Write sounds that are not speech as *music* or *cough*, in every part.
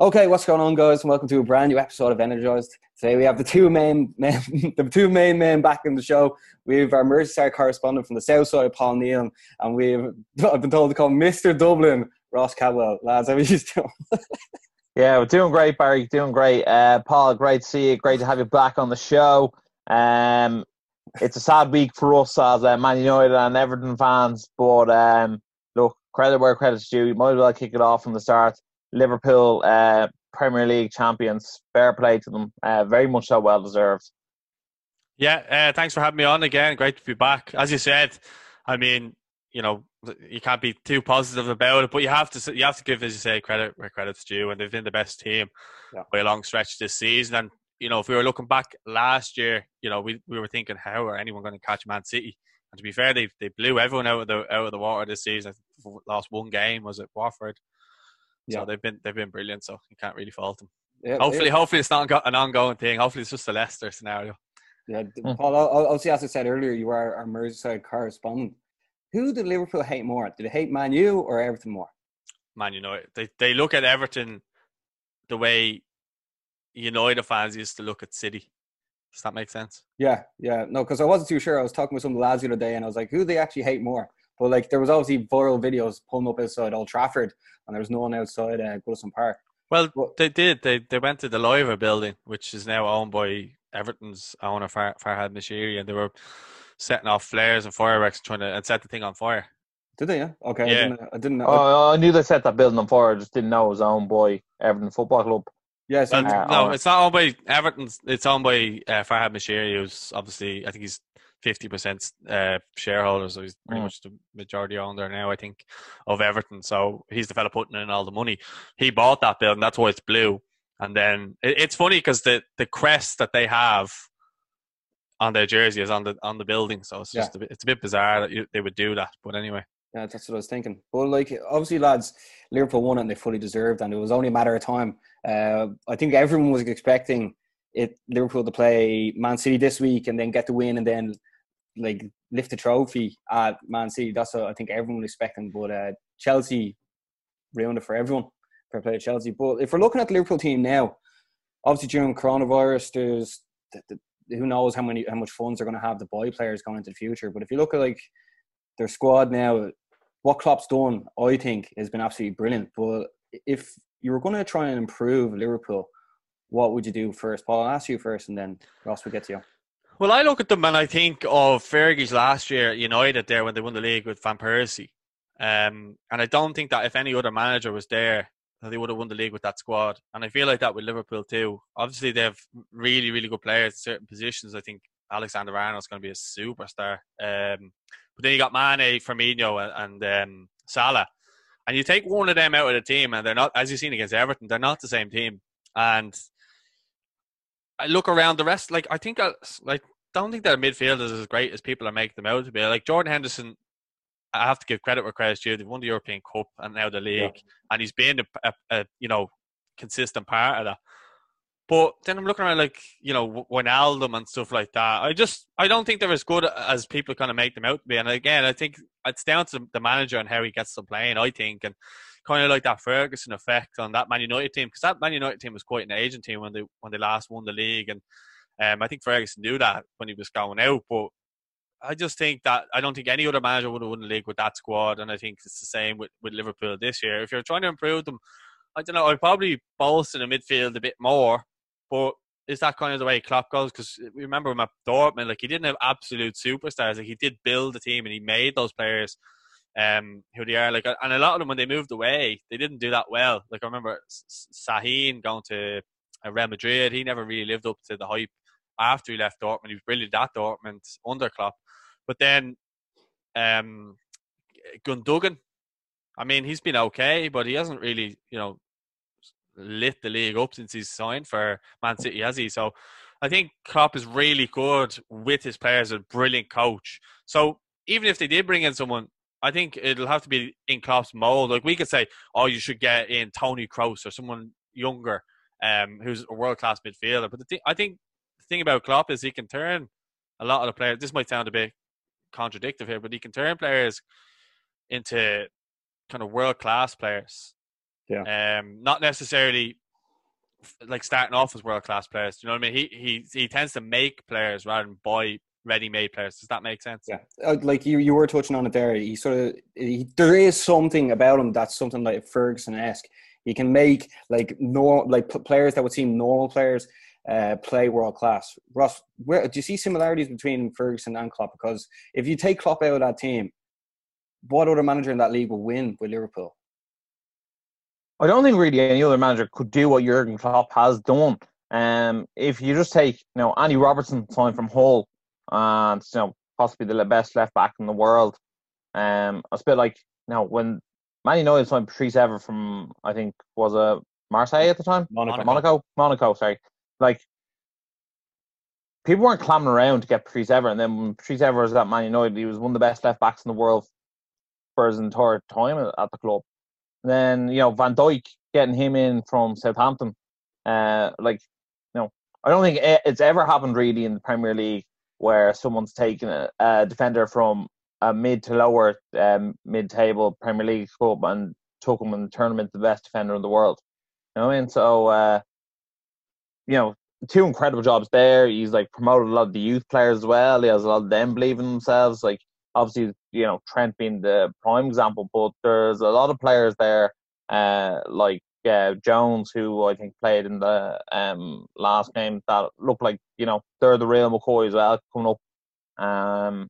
Okay, what's going on, guys? Welcome to a brand new episode of Energized. Today we have the two main men, *laughs* the two main men back in the show. We have our Merseyside correspondent from the south side, Paul Neal, and we have *laughs* I've been told to call Mr. Dublin, Ross Cadwell. Lads, how are you doing? *laughs* yeah, we're doing great, Barry. Doing great. Uh, Paul, great to see you. Great to have you back on the show. Um, it's a sad week for us as uh, Man United and Everton fans, but um, look, credit where credit's due. You might as well kick it off from the start Liverpool uh, Premier League champions. Fair play to them. Uh, very much so well deserved. Yeah, uh, thanks for having me on again. Great to be back. As you said, I mean, you know, you can't be too positive about it, but you have to you have to give, as you say, credit where credit's due, and they've been the best team yeah. by a long stretch this season. And you know, if we were looking back last year, you know, we we were thinking, how are anyone going to catch Man City? And to be fair, they they blew everyone out of the out of the water this season. Lost one game, was it Watford? Yeah. So they've been they've been brilliant. So you can't really fault them. Yeah, hopefully, yeah. hopefully it's not an ongoing thing. Hopefully, it's just a Leicester scenario. Yeah, mm. Paul. Obviously, as I said earlier, you are our Merseyside correspondent. Who did Liverpool hate more? Did they hate Man U or Everton more? Man United. They they look at Everton the way United fans used to look at City. Does that make sense? Yeah, yeah. No, because I wasn't too sure. I was talking with some lads the other day, and I was like, "Who do they actually hate more?" But like, there was obviously viral videos pulling up outside Old Trafford, and there was no one outside uh, Goodison Park. Well, but, they did. They they went to the Liver building, which is now owned by Everton's owner Far, Farhad Moshiri, and they were setting off flares and fireworks, trying to and set the thing on fire. Did they? Yeah. Okay. Yeah. I didn't. I didn't know. Oh, I knew they set that building on fire. I just didn't know it was owned by Everton Football Club. Yes. Well, uh, no, it's not owned by Everton. It's owned by uh, Farhad Moshiri, who's obviously I think he's fifty percent uh, shareholder, so he's pretty mm. much the majority owner now, I think, of Everton. So he's the fellow putting in all the money. He bought that building, that's why it's blue. And then it, it's funny because the the crest that they have on their jersey is on the on the building, so it's just yeah. a bit, it's a bit bizarre that you, they would do that. But anyway. Yeah, that's what I was thinking. But like, obviously, lads, Liverpool won it and they fully deserved, and it was only a matter of time. Uh, I think everyone was expecting it Liverpool to play Man City this week and then get the win, and then like lift the trophy at Man City. That's what I think everyone was expecting. But uh, Chelsea ruined it for everyone for play Chelsea. But if we're looking at the Liverpool team now, obviously during coronavirus, there's the, the, who knows how many how much funds they're going to have the buy players going into the future. But if you look at like their squad now, what Klopp's done, I think, has been absolutely brilliant. But if you were going to try and improve Liverpool, what would you do first? Paul, I'll ask you first, and then Ross will get to you. Well, I look at them and I think of Fergie's last year at United there when they won the league with Van Persie. Um, and I don't think that if any other manager was there, that they would have won the league with that squad. And I feel like that with Liverpool too. Obviously, they have really, really good players in certain positions. I think Alexander Arnold's going to be a superstar. Um, but then you got Mane, Firmino, and, and um, Salah. And you take one of them out of the team, and they're not, as you've seen against Everton, they're not the same team. And I look around the rest. Like I think, I, like don't think that midfield is as great as people are making them out to be. Like Jordan Henderson, I have to give credit where credit's due. They've won the European Cup and now the league, yeah. and he's been a, a, a, you know consistent part of that. But then I'm looking around like you know Wijnaldum and stuff like that. I just I don't think they're as good as people kind of make them out to be. And again, I think it's down to the manager and how he gets them playing. I think and kind of like that Ferguson effect on that Man United team because that Man United team was quite an aging team when they when they last won the league, and um, I think Ferguson knew that when he was going out. But I just think that I don't think any other manager would have won the league with that squad, and I think it's the same with, with Liverpool this year. If you're trying to improve them, I don't know. I'd probably bolster the midfield a bit more, but is that kind of the way Klopp goes? Because remember him at Dortmund, like he didn't have absolute superstars. Like he did build the team and he made those players um, who they are. Like, and a lot of them when they moved away, they didn't do that well. Like I remember Sahin going to uh, Real Madrid, he never really lived up to the hype after he left Dortmund. He was brilliant at Dortmund under Klopp, but then um, Gundogan. I mean, he's been okay, but he hasn't really, you know, lit the league up since he's signed for Man City, has he? So I think Klopp is really good with his players, a brilliant coach. So even if they did bring in someone I think it'll have to be in Klopp's mold. Like we could say, oh, you should get in Tony Kroos or someone younger, um, who's a world class midfielder. But the thing, I think the thing about Klopp is he can turn a lot of the players. This might sound a bit contradictory here, but he can turn players into kind of world class players. Yeah. Um, not necessarily like starting off as world class players. Do You know what I mean? He he he tends to make players rather than buy ready made players. Does that make sense? Yeah, uh, like you you were touching on it there. He sort of he, there is something about him that's something like Ferguson esque. He can make like no like players that would seem normal players uh, play world class. Ross, where do you see similarities between Ferguson and Klopp? Because if you take Klopp out of that team, what other manager in that league will win with Liverpool? I don't think really any other manager could do what Jurgen Klopp has done. Um, if you just take, you know, Andy Robertson signed from Hull, and you know, possibly the best left back in the world. Um, it's a bit like, you know, when Man United signed Patrice Evra from, I think, was a Marseille at the time, Monaco, Monaco, Monaco. Sorry, like people weren't clamoring around to get Patrice Evra, and then when Patrice Evra was at Man United, he was one of the best left backs in the world for his entire time at the club. And then you know Van Dijk getting him in from Southampton, uh, like you know, I don't think it's ever happened really in the Premier League where someone's taken a, a defender from a mid to lower um, mid-table Premier League club and took him in the tournament the best defender in the world. You know what I mean? So, uh, you know, two incredible jobs there. He's like promoted a lot of the youth players as well. He has a lot of them believing themselves. Like obviously, you know, Trent being the prime example, but there's a lot of players there, uh, like uh, Jones, who I think played in the um, last game, that look like you know they're the real McCoy as well coming up. Um,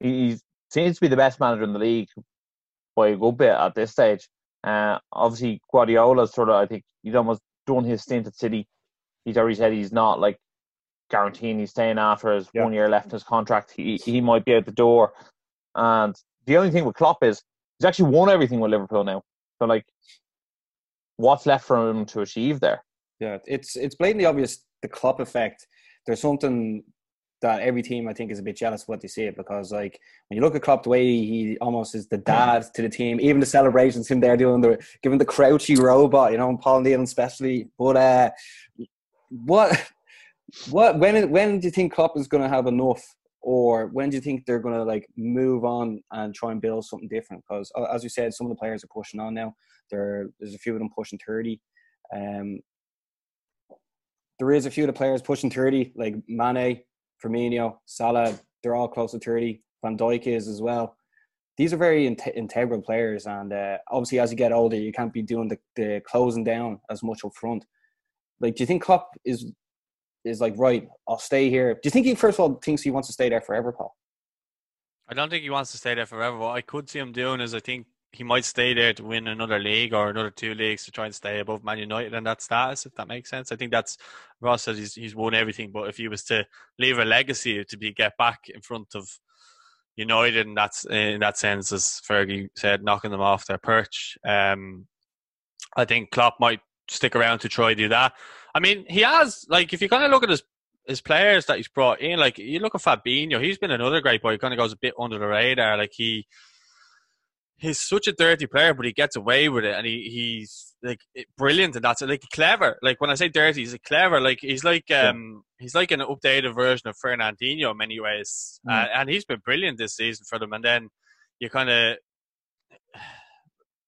he seems to be the best manager in the league by a good bit at this stage. Uh, obviously, Guardiola sort of I think he's almost done his stint at City. He's already said he's not like guaranteeing he's staying after his yeah. one year left in his contract. He he might be out the door. And the only thing with Klopp is he's actually won everything with Liverpool now. So like what's left for him to achieve there? Yeah, it's it's blatantly obvious the Klopp effect. There's something that every team I think is a bit jealous of what they see it because like when you look at Klopp the way he almost is the dad to the team, even the celebrations him there doing the giving the crouchy robot, you know, and Paul Neal especially. But uh, what what when when do you think Klopp is going to have enough, or when do you think they're going to like move on and try and build something different? Because uh, as you said, some of the players are pushing on now. There, there's a few of them pushing thirty. Um, there is a few of the players pushing thirty, like Mane, Firmino, Salah. They're all close to thirty. Van Dijk is as well. These are very in- integral players, and uh, obviously, as you get older, you can't be doing the, the closing down as much up front. Like, do you think Klopp is is like right? I'll stay here. Do you think he first of all thinks he wants to stay there forever, Paul? I don't think he wants to stay there forever. What I could see him doing is I think he might stay there to win another league or another two leagues to try and stay above Man United and that status, if that makes sense. I think that's Ross says he's he's won everything, but if he was to leave a legacy to be get back in front of United, and that's in that sense, as Fergie said, knocking them off their perch. Um, I think Klopp might stick around to try do that. I mean, he has like if you kind of look at his his players that he's brought in, like you look at Fabinho, he's been another great boy. He kind of goes a bit under the radar. Like he he's such a dirty player, but he gets away with it, and he, he's like brilliant, and that's like clever. Like when I say dirty, he's clever. Like he's like um yeah. he's like an updated version of Fernandinho in many ways, mm. uh, and he's been brilliant this season for them. And then you kind of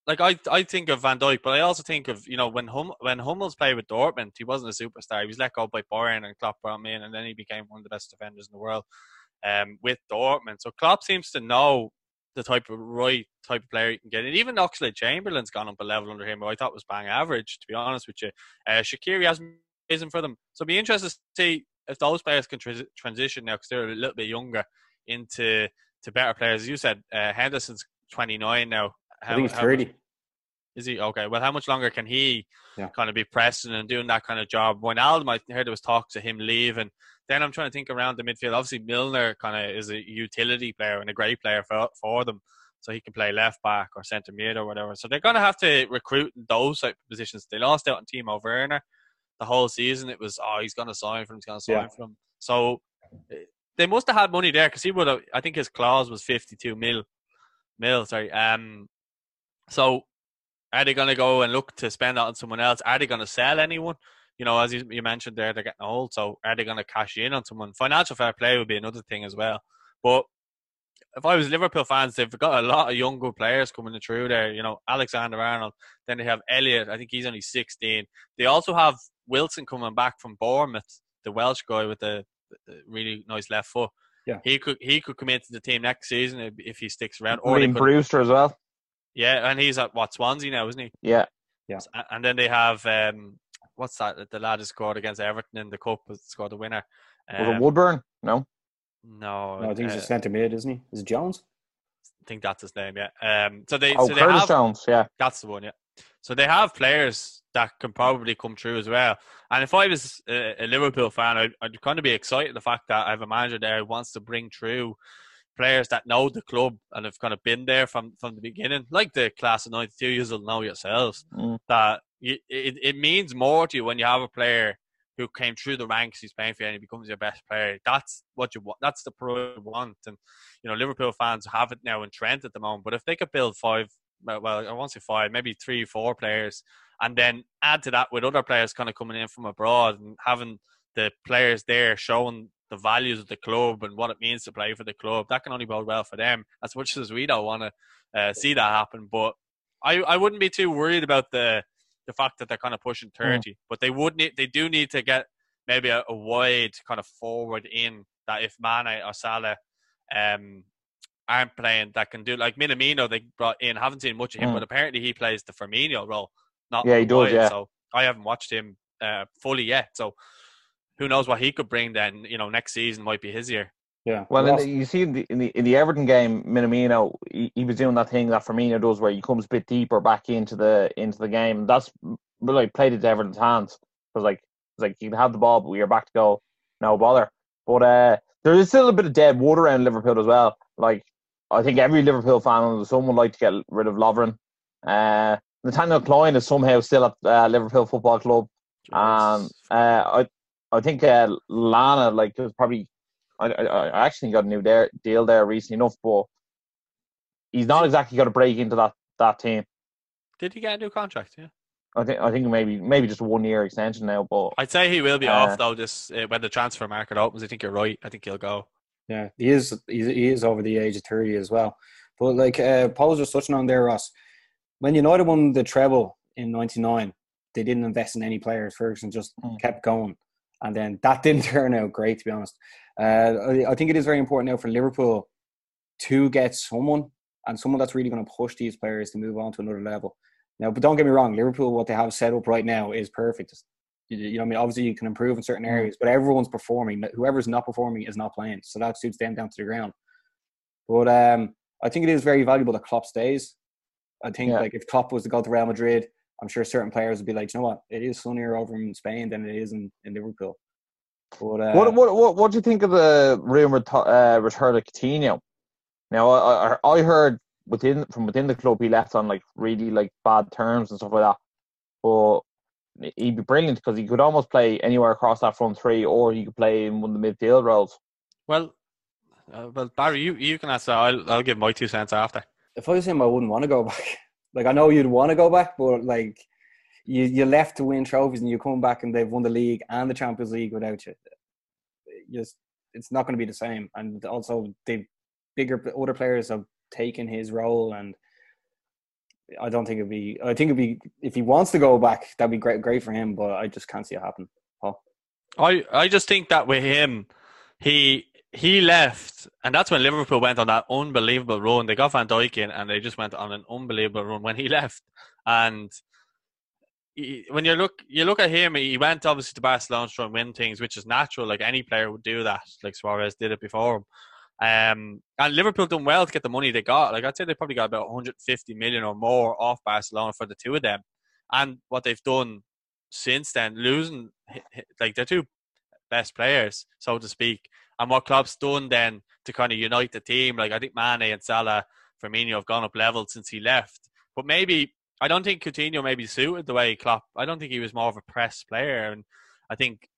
like I I think of Van Dijk, but I also think of you know when hum, when Hummels played with Dortmund, he wasn't a superstar. He was let go by Bayern, and Klopp brought him in, and then he became one of the best defenders in the world. Um, with Dortmund, so Klopp seems to know the type of right type of player you can get. And even Oxlade Chamberlain's gone up a level under him, who I thought was bang average, to be honest with you. Uh, Shaqiri hasn't risen for them. So be interested to see if those players can tra- transition now because they're a little bit younger into to better players. As you said, uh, Henderson's 29 now. How, I think he's 30. How, is he okay? Well, how much longer can he yeah. kind of be pressing and doing that kind of job? Wijnaldum, I heard there was talks of him leaving. Then I'm trying to think around the midfield. Obviously, Milner kind of is a utility player and a great player for for them, so he can play left back or centre mid or whatever. So they're going to have to recruit in those type of positions. They lost out on Timo Werner the whole season. It was oh he's going to sign for him, he's going to sign yeah. for him. So eh, they must have had money there because he would have. I think his clause was 52 mil, mil. Sorry. Um. So are they going to go and look to spend that on someone else? Are they going to sell anyone? You know, as you, you mentioned there, they're getting old. So are they going to cash in on someone? Financial fair play would be another thing as well. But if I was Liverpool fans, they've got a lot of young good players coming through there. You know, Alexander Arnold. Then they have Elliot. I think he's only 16. They also have Wilson coming back from Bournemouth, the Welsh guy with the, really nice left foot. Yeah. he could he could come into the team next season if, he sticks around. Or could, Brewster as well. Yeah, and he's at what Swansea now, isn't he? Yeah. A- And then they have um, what's that? The lad who scored against Everton in the cup scored the winner. Was Um, it Woodburn? No. no, No, I think he's uh, a centre mid, isn't he? Is it Jones? I think that's his name. Yeah. Um. So they Oh, so they Curtis have Jones. Yeah. that's the one. Yeah. So they have players that can probably come through as well. And if I was a, a Liverpool fan, I'd, I'd kind of be excited the fact that I have a manager there who wants to bring through players that know the club and have kind of been there from from the beginning, like the class of '92. You'll know yourselves Mm. that you, it it means more to you when you have a player who came through the ranks, he's playing for you, and he becomes your best player. That's what you want. That's the pro you want. And you know, Liverpool fans have it now in Trent at the moment. But if they could build five, well, well, I won't say five, maybe three, four players, and then add to that with other players kind of coming in from abroad and having the players there showing the values of the club and what it means to play for the club, that can only bode well for them. As much as we don't want to uh, see that happen, but I, I wouldn't be too worried about the the fact that they're kind of pushing thirty, but they would need they do need to get maybe a, a wide kind of forward in that if Mane or Salah um aren't playing that can do like Minamino they brought in haven't seen much of him Mm. but apparently he plays the Firmino role not Yeah, he does, wide, yeah. so I haven't watched him uh, fully yet so who knows what he could bring then you know next season might be his year Yeah. Well, in the, you see in the, in the in the Everton game, Minamino he, he was doing that thing that Firmino does, where he comes a bit deeper back into the into the game. And that's really played it to Everton's hands. Because like it's like you can have the ball, but you're back to go, no bother. But uh, there is still a bit of dead water around Liverpool as well. Like I think every Liverpool fan under the would like to get rid of Lovren. Uh, Nathaniel Clyne is somehow still at uh, Liverpool Football Club. Um, uh, I I think uh, Lallana like is probably. I, I I actually got a new there, deal there recently enough, but he's not exactly going to break into that that team. did he get a new contract yeah I think I think maybe maybe just a one year extension now, but I'd say he will be Uh, off though this uh, when the transfer market opens I think you're right I think he'll go Yeah, he is. He, he is over the age of thirty as well. But like uh, Paul was just touching on there, Ross. When United won the treble in '99, they didn't invest in any players. Ferguson just Mm. kept going, and then that didn't *laughs* turn out great, to be honest. Uh, I, think it is very important now for Liverpool to get someone and someone that's really going to push these players to move on to another level. Now, but don't get me wrong, Liverpool, what they have set up right now is perfect. You, know, I mean, obviously you can improve in certain areas, but everyone's performing. Whoever's not performing is not playing, so that suits them down to the ground. But um, I think it is very valuable that Klopp stays. I think Yeah. like if Klopp was to go to Real Madrid, I'm sure certain players would be like, you know what, it is sunnier over in Spain than it is in, in Liverpool. But uh, what what what what do you think of the rumored to- uh, return of Coutinho? Now I, I I heard within from within the club he left on like really like bad terms and stuff like that, but he'd be brilliant because he could almost play anywhere across that front three, or he could play in one of the midfield roles. well uh, well Barry you you can answer I'll I'll give my two cents after if I was him, I wouldn't want to go back. Like I know you'd want to go back, but like you you left to win trophies and you come back and they've won the league and the Champions League without you. Just it's not going to be the same. And also the bigger other players have taken his role, and I don't think it'd be. I think it'd be if he wants to go back, that'd be great great for him. But I just can't see it happen. I I just think that with him, he he left, and that's when Liverpool went on that unbelievable run. They got Van Dijk in, and they just went on an unbelievable run when he *laughs* left. And he, when you look you look at him, he went obviously to Barcelona to try and win things, which is natural. Like any player would do that. Like Suarez did it before him. Um, and Liverpool done well to get the money they got. Like I'd say they probably got about 150 million or more off Barcelona for the two of them. And what they've done since then, losing like their two best players, so to speak, and what Klopp's done then to kind of unite the team. Like I think Mane and Salah, Firmino have gone up level since he left. But maybe I don't think Coutinho maybe suited the way Klopp. I don't think he was more of a press player, and I think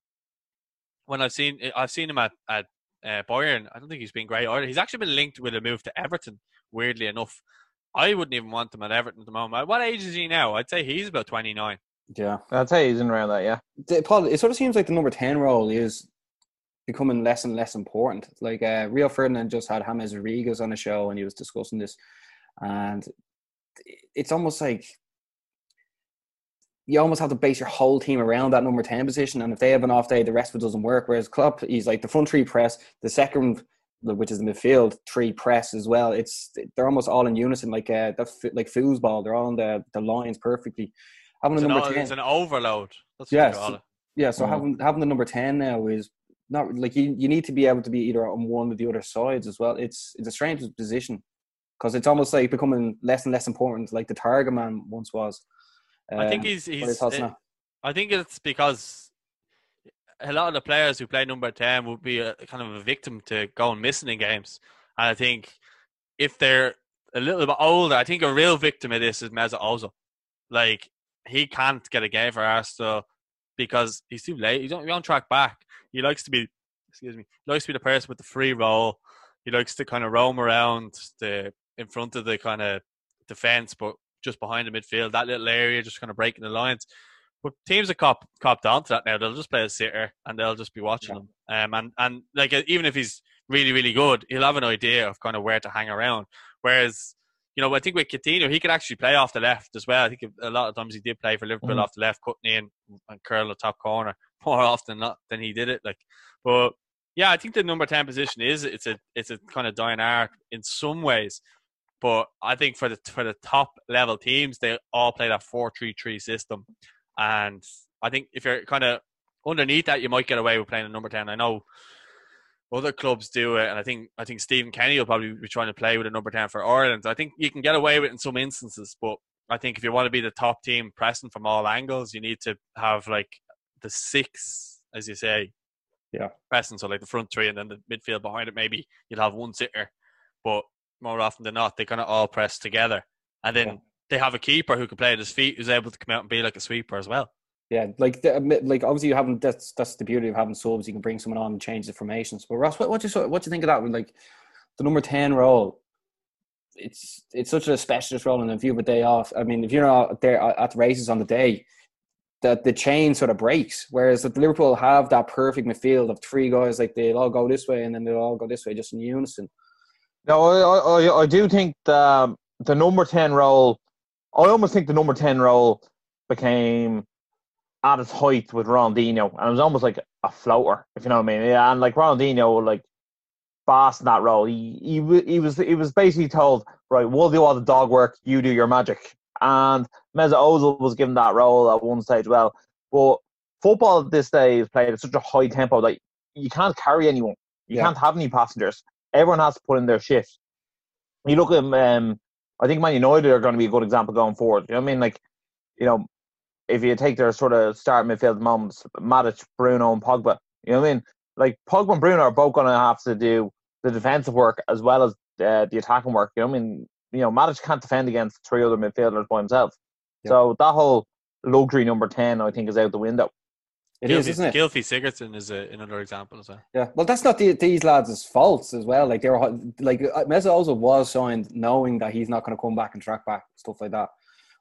when I've seen I've seen him at at uh, Bayern, I don't think he's been great either. He's actually been linked with a move to Everton. Weirdly enough, I wouldn't even want him at Everton at the moment. What age is he now? I'd say he's about twenty nine. Yeah, I'd say he's in around that, yeah. Paul. It sort of seems like the number ten role is becoming less and less important. Like uh, Rio Ferdinand just had James Rodriguez on the show and he was discussing this, and it's almost like you almost have to base your whole team around that number 10 position. And if they have an off day, the rest of it doesn't work. Whereas Klopp, he's like the front three press, the second, which is the midfield, three press as well. It's They're almost all in unison, like uh, like foosball. They're all on the, the lines perfectly. Having it's a number an, 10. It's an overload. That's yes. Yeah, so mm. having having the number 10 now is not like you, you need to be able to be either on one or the other sides as well. It's it's a strange position because it's almost like becoming less and less important, like the target man once was. I think um, he's he's. It, I think it's because a lot of the players who play number ten would be a, kind of a victim to going missing in games, and I think if they're a little bit older, I think a real victim of this is Mesut Ozil. Like he can't get a game for Arsenal because he's too late. he don't on, on track back. He likes to be, excuse me, he likes to be the person with the free roll. He likes to kind of roam around the in front of the kind of defense, but just behind the midfield, that little area, just kind of breaking the lines. But teams have cop, copped onto that now. They'll just play a sitter and they'll just be watching yeah. him. Um, and, and like even if he's really, really good, he'll have an idea of kind of where to hang around. Whereas, you know, I think with Coutinho, he could actually play off the left as well. I think a lot of times he did play for Liverpool mm-hmm. off the left, cutting in and curl the top corner *laughs* more often not than he did it. Like, but yeah, I think the number ten position is it's a it's a kind of dying art in some ways. But I think for the for the top level teams, they all play that four three three system, and I think if you're kind of underneath that, you might get away with playing a number ten. I know other clubs do it, and I think I think Stephen Kenny will probably be trying to play with a number ten for Ireland. I think you can get away with it in some instances, but I think if you want to be the top team pressing from all angles, you need to have like the six, as you say, yeah, pressing. So like the front three, and then the midfield behind it. Maybe you'll have one sitter, but more often than not, they kind of all press together. And then yeah. they have a keeper who can play at his feet, who's able to come out and be like a sweeper as well. Yeah, like the, um, like obviously you haven't. That's that's the beauty of having subs. You can bring someone on and change the formations. But Ross, what, what do you what do you think of that? Like the number ten role, it's it's such a specialist role, and if you have a day off, I mean, if you're not there at the races on the day, that the chain sort of breaks. Whereas at Liverpool have that perfect midfield of three guys, like they'll all go this way and then they'll all go this way, just in unison. No, I, I, I do think the, the number 10 role, I almost think the number 10 role became at its height with Ronaldinho. And it was almost like a floater, if you know what I mean. Yeah, and like Ronaldinho, like, fast in that role. He, he, he, was, he was basically told, right, we'll do all the dog work, you do your magic. And Mesut Ozil was given that role at one stage well. But football at this day is played at such a high tempo that you can't carry anyone. You yeah. can't have any passengers everyone has to put in their shift. You look at um, I think Man United are going to be a good example going forward. You know what I mean? Like, you know, if you take their sort of start midfield moments, Matic, Bruno, and Pogba. You know what I mean? Like Pogba and Bruno are both going to have to do the defensive work as well as uh, the attacking work. You know what I mean? You know, Matic can't defend against three other midfielders by himself. So that whole luxury number ten, I think, is out the window. It Gylfi, is, isn't it? Gylfi Sigurdsson is a, another example as well. Yeah, well, that's not the, these lads' faults as well. Like they were like uh, Mesut Ozil was signed knowing that he's not going to come back and track back stuff like that.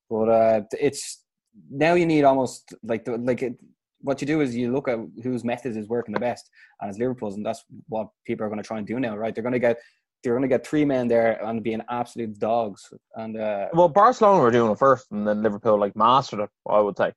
But uh, it's now you need almost like the, like it, what you do is you look at whose method is working the best, and it's Liverpool's, and that's what people are going to try and do now, right? They're going to get they're going to get three men there and being absolute dogs. And uh, well, Barcelona were doing it first, and then Liverpool like mastered it. I would say.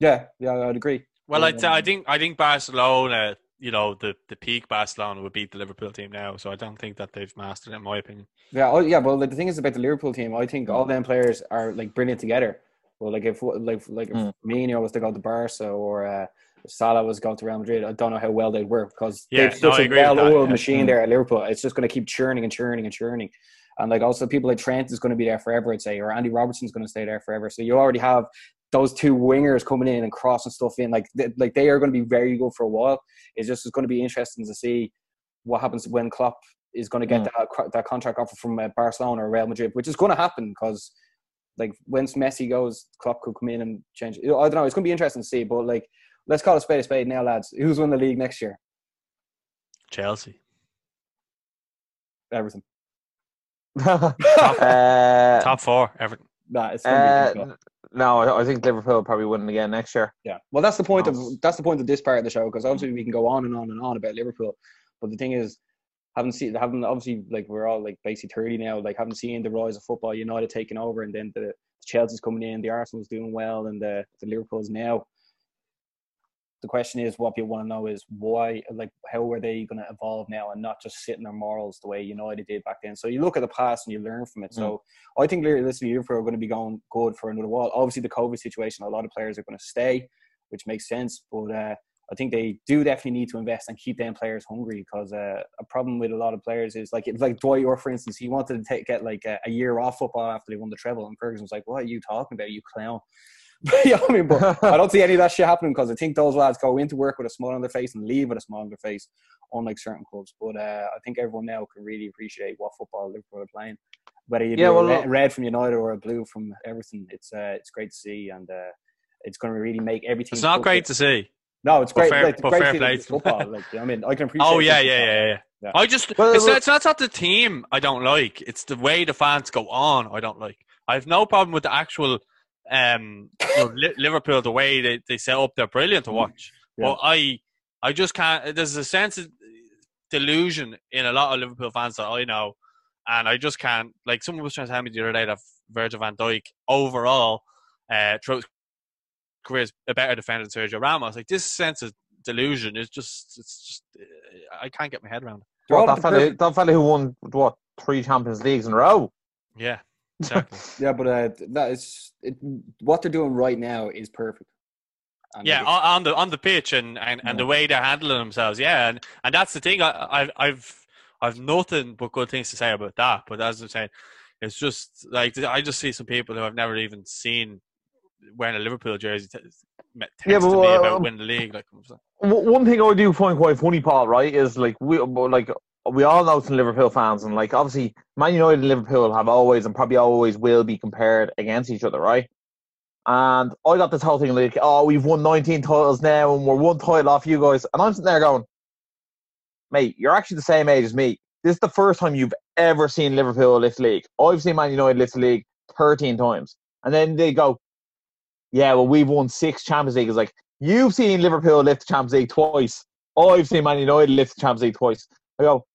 Yeah, yeah, I'd agree. Well, I'd say, I think I think Barcelona, you know, the, the peak Barcelona would beat the Liverpool team now. So I don't think that they've mastered it, in my opinion. Yeah, oh, yeah. Well, the thing is about the Liverpool team, I think all them players are like brilliant together. Well, like if like like if mm. Mino was to go to Barca or uh, Salah was going to Real Madrid, I don't know how well they'd work because yeah, they've no, such a well-oiled yeah. machine mm. there at Liverpool. It's just going to keep churning and churning and churning. And like also people like Trent is going to be there forever, I'd say, or Andy Robertson's going to stay there forever. So you already have those two wingers coming in and crossing stuff in, like they, like they are going to be very good for a while. It's just it's going to be interesting to see what happens when Klopp is going to get mm. that that contract offer from uh, Barcelona or Real Madrid, which is going to happen because like once Messi goes, Klopp could come in and change. I don't know. It's going to be interesting to see, but like let's call a spade a spade now, lads. Who's won the league next year? Chelsea. Everton. top, *laughs* uh, top four. Everton. Nah, it's going to be No, I, I think Liverpool will probably win again next year. Yeah. Well, that's the point of that's the point of this part of the show because obviously we can go on and on and on about Liverpool, but the thing is, haven't seen haven't obviously like we're all like basically thirty now, like haven't seen the rise of football. United taking over, and then the Chelsea's coming in, the Arsenal's doing well, and the the Liverpool's now. The question is, what people want to know is why, like, how are they going to evolve now and not just sit in their morals the way United did back then? So you look at the past and you learn from it. So I think realistically, Liverpool are going to be going good for another while. Obviously, the COVID situation, a lot of players are going to stay, which makes sense. But uh, I think they do definitely need to invest and keep them players hungry because uh, a problem with a lot of players is like it's like Dwight Yorke, for instance, he wanted to take, get like a, a year off football after they won the treble, and Ferguson was like, "What are you talking about, you clown?" *laughs* you know I mean? But I don't see any of that shit happening because I think those lads go into work with a smile on their face and leave with a smile on their face, unlike certain clubs. But uh, I think everyone now can really appreciate what football Liverpool are playing. Whether you Yeah, be well, a red, red from United or a blue from Everton, it's uh, it's great to see, and uh, it's going to really make everything. It's not great to see. No, it's great. fair- like, it's great fair play to football. Like, I mean, I can appreciate. Oh yeah, yeah, yeah, yeah. Yeah. I just Well, it's, well- it's not not the team I don't like. It's the way the fans go on. I don't like. I have no problem with the actual um you know, Liverpool the way they, they set up. They're brilliant to watch. Yeah. But I I just can't. There's a sense of delusion in a lot of Liverpool fans that I know, and I just can't. Like someone was trying to tell me the other day that Virgil Van Dijk overall uh, throughout his career is a better defender than Sergio Ramos. Like this sense of delusion is just it's just uh, I can't get my head around. it. They're What, that, the fella, that fella who won what three Champions Leagues in a row? Yeah, *laughs* exactly. Yeah, but uh, that is it, what they're doing right now is perfect. And yeah, on, on the on the pitch and, and, and the way they're handling themselves. Yeah, and, and that's the thing. I, I've I've I've nothing but good things to say about that. But as I'm saying, it's just like I just see some people who I've never even seen wearing a Liverpool jersey. T- Yeah, but, uh, about winning the league. Like, One thing I do find quite funny, Paul, right, is like we like we all know some Liverpool fans, and like obviously Man United and Liverpool have always and probably always will be compared against each other, right? And I got this whole thing like, oh, we've won 19 titles now, and we're one title off you guys, and I'm sitting there going, mate, you're actually the same age as me. This is the first time you've ever seen Liverpool lift league. I've seen Man United lift league 13 times, and then they go, yeah, well, we've won six Champions League. It's like you've seen Liverpool lift the Champions League twice. I've seen Man United lift the Champions League twice. I go,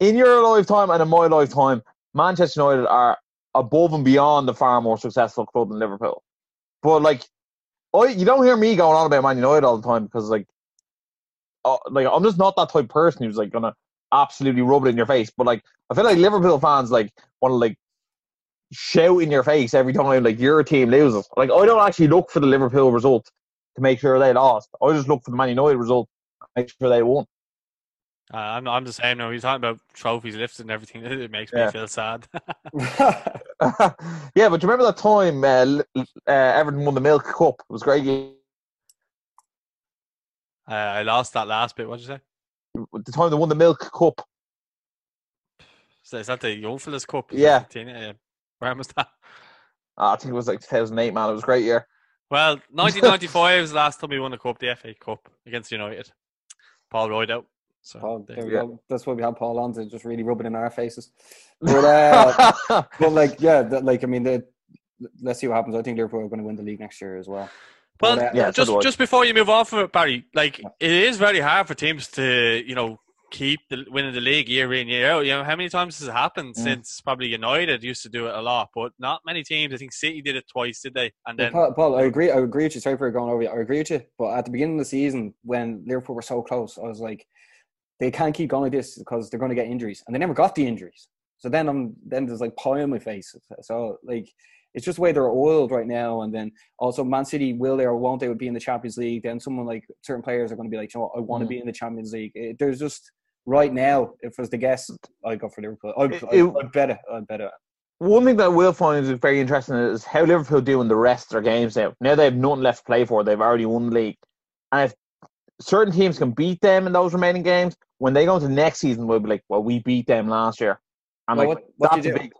in your lifetime and in my lifetime, Manchester United are above and beyond the far more successful club than Liverpool. But like, I you don't hear me going on about Man United all the time because like, uh, like I'm just not that type of person who's like gonna absolutely rub it in your face. But like, I feel like Liverpool fans like want to like shout in your face every time like your team loses. Like I don't actually look for the Liverpool result to make sure they lost. I just look for the Man United result to make sure they won. uh, I'm I'm the same now. He's talking about trophies lifted and everything. *laughs* It makes Yeah. me feel sad. *laughs* yeah, but do you remember that time uh, uh, Everton won the Milk Cup? It was great. game. uh, I lost that last bit. What did you say? The time they won the Milk Cup. Is that the Young Fellas Cup? Is Yeah. That the teen- yeah. Where was that? Ah, I think it was like 2008, man. It was a great year. Well, *laughs* 1995 was the last time we won the cup, the FA Cup against United. Paul Rideout. So Paul, there there we Yeah. go. That's why we have Paul on to just really rub it in our faces. *laughs* But uh, *laughs* but like yeah, that, like I mean, the, let's see what happens. I think Liverpool are going to win the league next year as well. Well, But, uh, Yeah, just just before you move on from it, Barry, like it is very hard for teams to you know keep the, winning the league year in year out. You know how many times has it happened Mm. since probably United used to do it a lot, but not many teams. I think City did it twice, did they? And then Paul, Paul, I agree. I agree with you. Sorry for going over. you. I agree with you. But at the beginning of the season, when Liverpool were so close, I was like, they can't keep going like this because they're going to get injuries, and they never got the injuries. So then I'm then there's like pie on my face. So like it's just the way they're oiled right now. And then also Man City will they or won't they would be in the Champions League. Then someone like certain players are going to be like, you know, what, I want to Mm. be in the Champions League. It, there's just right now, if it was the guess, I'd go for Liverpool. I'd, It- I'd, it- I'd bet it. I'd bet it. One thing that I will find is very interesting is how Liverpool do in the rest of their games now. Now they have nothing left to play for. They've already won the league. And if certain teams can beat them in those remaining games, when they go into next season, we'll be like, well, we beat them last year. And Well, like, what- what that's a big.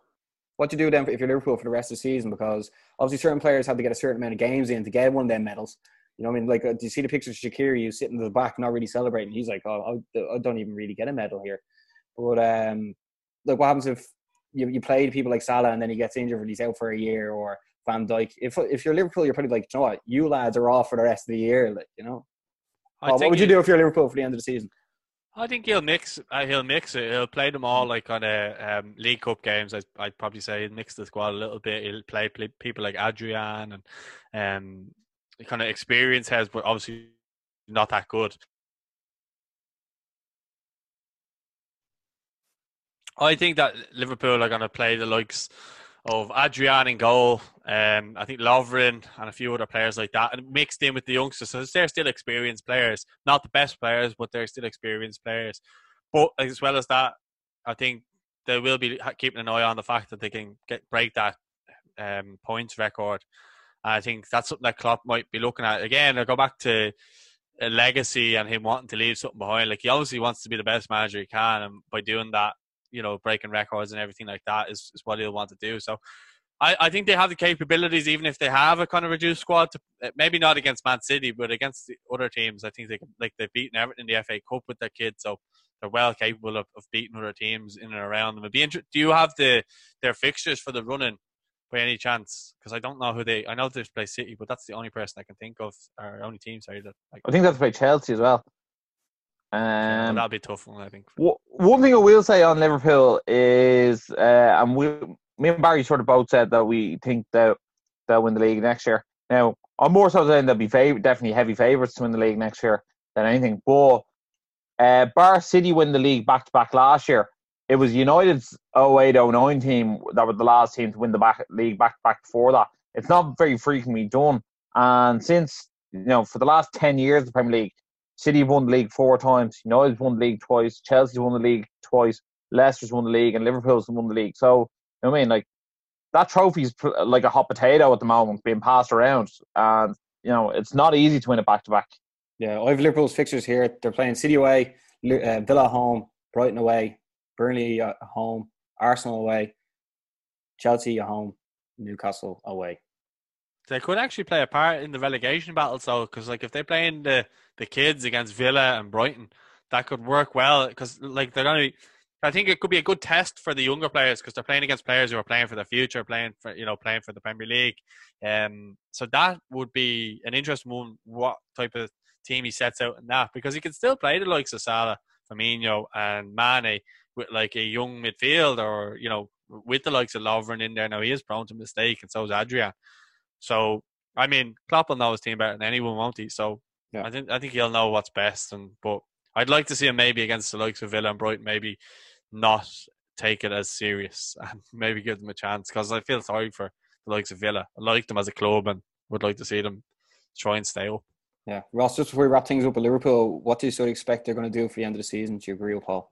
What to do then if you're Liverpool for the rest of the season because obviously certain players have to get a certain amount of games in to get one of them medals. You know what I mean? Like, uh, do you see the pictures of Shaqiri? You sitting in the back, not really celebrating. He's like, oh, I, I don't even really get a medal here. But um, like, what happens if you, you play people like Salah and then he gets injured and he's out for a year, or Van Dijk. If if you're Liverpool, you're probably like, you know what, you lads are off for the rest of the year. Like, you know, what would you do if you're Liverpool for the end of the season? I think he'll mix. Uh, he'll mix it. He'll play them all like on a um, League Cup games. I'd, I'd probably say he'll mix the squad a little bit. He'll play, play people like Adrian and um, kind of experience has, but obviously not that good. I think that Liverpool are going to play the likes of Adrian in goal. Um, I think Lovren and a few other players like that, and mixed in with the youngsters. So they're still experienced players, not the best players, but they're still experienced players. But as well as that, I think they will be keeping an eye on the fact that they can get break that um, points record. I think that's something that Klopp might be looking at again. I go back to a legacy and him wanting to leave something behind. Like he obviously wants to be the best manager he can, and by doing that, you know, breaking records and everything like that is, is what he'll want to do. So I, I think they have the capabilities, even if they have a kind of reduced squad, to, eh, maybe not against Man City, but against the other teams. I think they can, like they've beaten Everton in the FA Cup with their kids, so they're well capable of, of beating other teams in and around them. It'd be inter- do you have the their fixtures for the running by any chance? Because I don't know who they. I know they play City, but that's the only person I can think of, or only team. Sorry, that like, I think that's play Chelsea as well. Um, yeah, that'll be tough one, I think. One thing I will say on Liverpool is, uh, and we, me and Barry sort of both said that we think that they'll win the league next year. Now, I'm more so saying they'll be fav- definitely heavy favourites to win the league next year than anything. But uh, Bar City win the league back to back last year. It was United's 08 09 team that were the last team to win the back, league back to back before that. It's not very frequently done. And since, you know, for the last 10 years, the Premier League, City won the league four times, United won the league twice, Chelsea won the league twice, Leicester's won the league, and Liverpool's won the league. So, you know I mean? Like, that trophy's like a hot potato at the moment being passed around. And, you know, it's not easy to win it back to back. Yeah, I have Liverpool's fixtures here. They're playing City away, uh, Villa home, Brighton away, Burnley home, Arsenal away, Chelsea home, Newcastle away. They could actually play a part in the relegation battle, so because like if they're playing the the kids against Villa and Brighton, that could work well because like they're going to. I think it could be a good test for the younger players because they're playing against players who are playing for the future, playing for you know playing for the Premier League. Um, so that would be an interesting one. What type of team he sets out in that because he can still play the likes of Salah, Firmino, and Mane with like a young midfield or you know with the likes of Lovren in there. Now he is prone to mistake, and so is Adrian. So I mean, Klopp will know his team better than anyone, won't he? So yeah. I think I think he'll know what's best. And but I'd like to see him maybe against the likes of Villa and Brighton, maybe not take it as serious *laughs* and maybe give them a chance because I feel sorry for the likes of Villa. I like them as a club and would like to see them try and stay up. Yeah, Ross. Just before we wrap things up with Liverpool, what do you sort of expect they're going to do for the end of the season? Do you agree with Paul?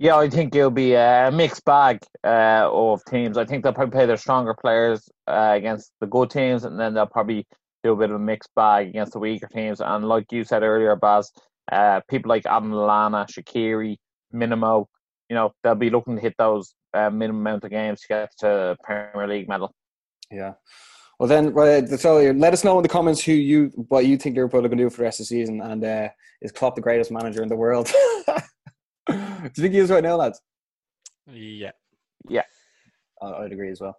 Yeah, I think it'll be a mixed bag uh, of teams. I think they'll probably play their stronger players uh, against the good teams, and then they'll probably do a bit of a mixed bag against the weaker teams. And like you said earlier, Baz, uh, people like Adam Lallana, Shaqiri, Minamino, you know, they'll be looking to hit those uh, minimum amount of games to get to Premier League medal. Yeah. Well, then, right, so let us know in the comments who you what you think Liverpool are going to do for the rest of the season, and uh, is Klopp the greatest manager in the world? *laughs* do you think he is right now, lads? Yeah, yeah, I'd agree as well.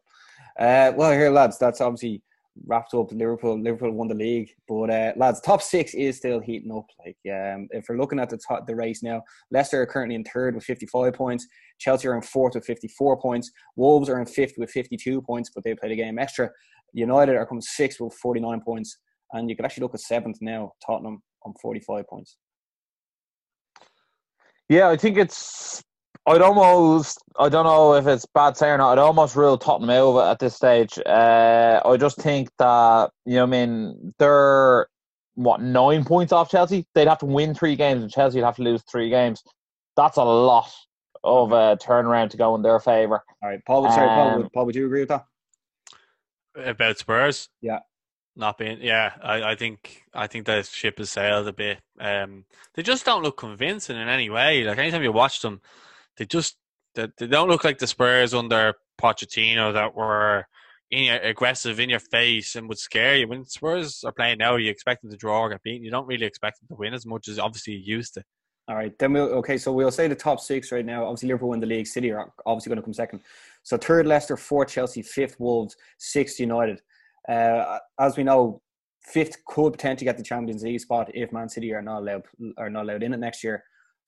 Uh, well, here, lads, that's obviously wrapped up. Liverpool, Liverpool won the league, but uh, lads, top six is still heating up. Like, um, if we're looking at the top, the race now, Leicester are currently in third with 55 points. Chelsea are in fourth with 54 points. Wolves are in fifth with 52 points, but they played a game extra. United are coming sixth with 49 points, and you could actually look at seventh now, Tottenham on 45 points. Yeah, I think it's. I'd almost. I don't know if it's bad saying or not. I'd almost rule Tottenham over at this stage. Uh, I just think that you know, I mean, they're what nine points off Chelsea. They'd have to win three games, and Chelsea would have to lose three games. That's a lot of a turnaround to go in their favour. All right, Paul. Sorry, Paul. Um, Paul, would you agree with that? About Spurs? Yeah not being yeah I, I think I think the ship has sailed a bit um they just don't look convincing in any way like anytime you watch them they just they, they don't look like the Spurs under Pochettino that were in aggressive in your face and would scare you when Spurs are playing now you expect them to draw or get beaten you don't really expect them to win as much as obviously you used to All right, then we'll okay. So we'll say the top six right now. Obviously, Liverpool win the league. City are obviously going to come second. So third, Leicester. Fourth, Chelsea. Fifth, Wolves. Sixth, United. Uh, as we know, fifth could potentially get the Champions League spot if Man City are not allowed are not allowed in it next year.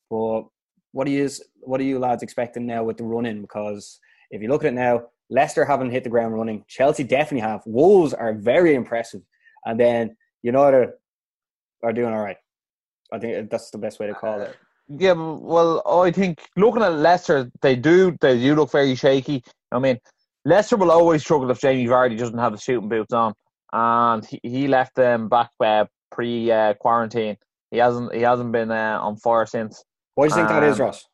But what are you what are you lads expecting now with the run in? Because if you look at it now, Leicester haven't hit the ground running. Chelsea definitely have. Wolves are very impressive, and then United are doing all right. I think that's the best way to call it. Yeah, well, I think looking at Leicester, they do they do look very shaky. I mean, Leicester will always struggle if Jamie Vardy doesn't have the shooting boots on, and he, he left them back uh, pre uh, quarantine. He hasn't he hasn't been uh, on fire since. Why do you think um, that is, um, Ross?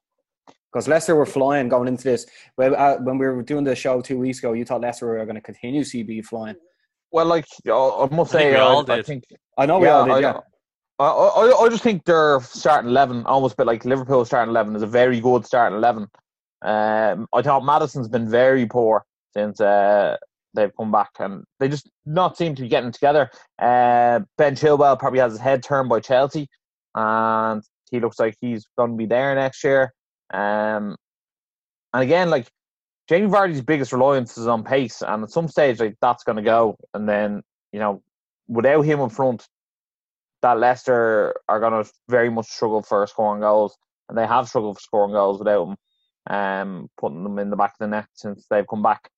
Because Leicester were flying going into this. Well, uh, when we were doing the show two weeks ago, you thought Leicester were going to continue CB flying. Well, like I must say, I, I, I, think I know we yeah, all did. Yeah. I, I, I just think their starting eleven, almost a bit like Liverpool starting eleven, is a very good starting eleven. Um, I thought Maddison's been very poor since uh, they've come back, and they just not seem to be getting together. Uh, ben Chilwell probably has his head turned by Chelsea, and he looks like he's going to be there next year. Um, and again, like Jamie Vardy's biggest reliance is on pace, and at some stage, like that's going to go, and then you know, without him in front, that Leicester are going to very much struggle for scoring goals, and they have struggled for scoring goals without him, um, putting them in the back of the net since they've come back.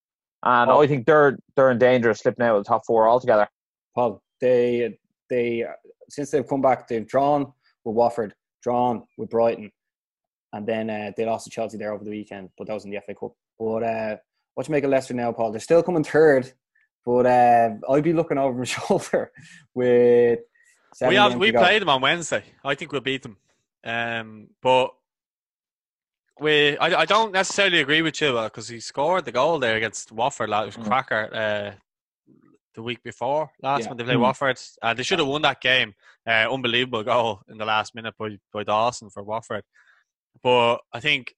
And Paul, I think they're they're in danger of slipping out of the top four altogether. Paul, they they since they've come back, they've drawn with Watford, drawn with Brighton, and then uh, they lost to Chelsea there over the weekend, but that was in the FA Cup. But uh, what you make of Leicester now, Paul? They're still coming third, but uh, I'd be looking over my *laughs* shoulder with we have we played them on Wednesday. I think we'll beat them. Um, but we I, I don't necessarily agree with you because he scored the goal there against Watford. Like, it was mm. cracker uh, the week before last yeah. when they played mm. Watford. Uh, they should have won that game. Uh, unbelievable goal in the last minute by by Dawson for Watford. But I think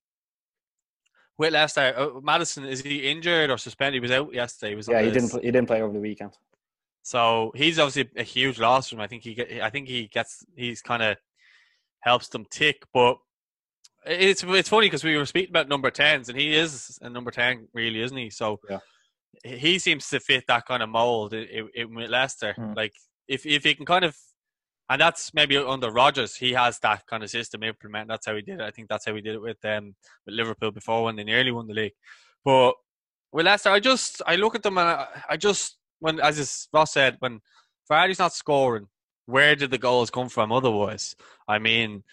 with Leicester, uh, Maddison is he injured or suspended? He was out yesterday. He was yeah, he didn't. He didn't play over the weekend. So he's obviously a huge loss for him. I think he, I think he gets, he's kind of helps them tick. But it's it's funny because we were speaking about number tens, and he is a number ten, really, isn't he? So yeah. he seems to fit that kind of mold with Leicester. Mm. Like if if he can kind of, and that's maybe under Rodgers, he has that kind of system implement. That's how he did it. I think that's how he did it with um with Liverpool before when they nearly won the league. But with Leicester, I just I look at them and I, I just when, as Ross said, when Vardy's not scoring, where did the goals come from otherwise? I mean,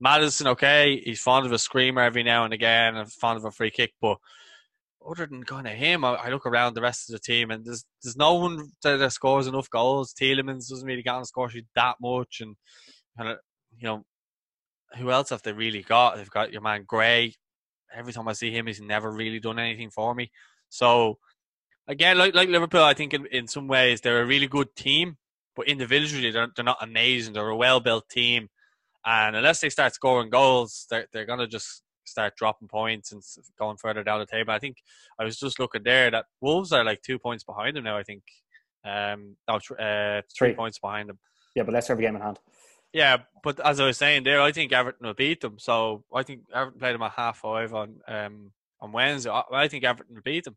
Maddison, okay, he's fond of a screamer every now and again and fond of a free kick, but other than kind of him, I, I, look around the rest of the team and there's there's no one that scores enough goals. Tielemans doesn't really get on the score sheet that much, and kind of uh, you know who else have they really got? They've got your man Gray. Every time I see him, he's never really done anything for me. So again, like like Liverpool, I think in, in some ways they're a really good team, but individually they're they're not amazing. They're a well built team, and unless they start scoring goals, they're they're gonna just start dropping points and going further down the table. I think I was just looking there that Wolves are like two points behind them now. I think, um, no, uh, three, three points behind them. Yeah, but let's have a game in hand. Yeah, but as I was saying there, I think Everton will beat them. So I think Everton played them at half five on um on Wednesday. I, I think Everton will beat them.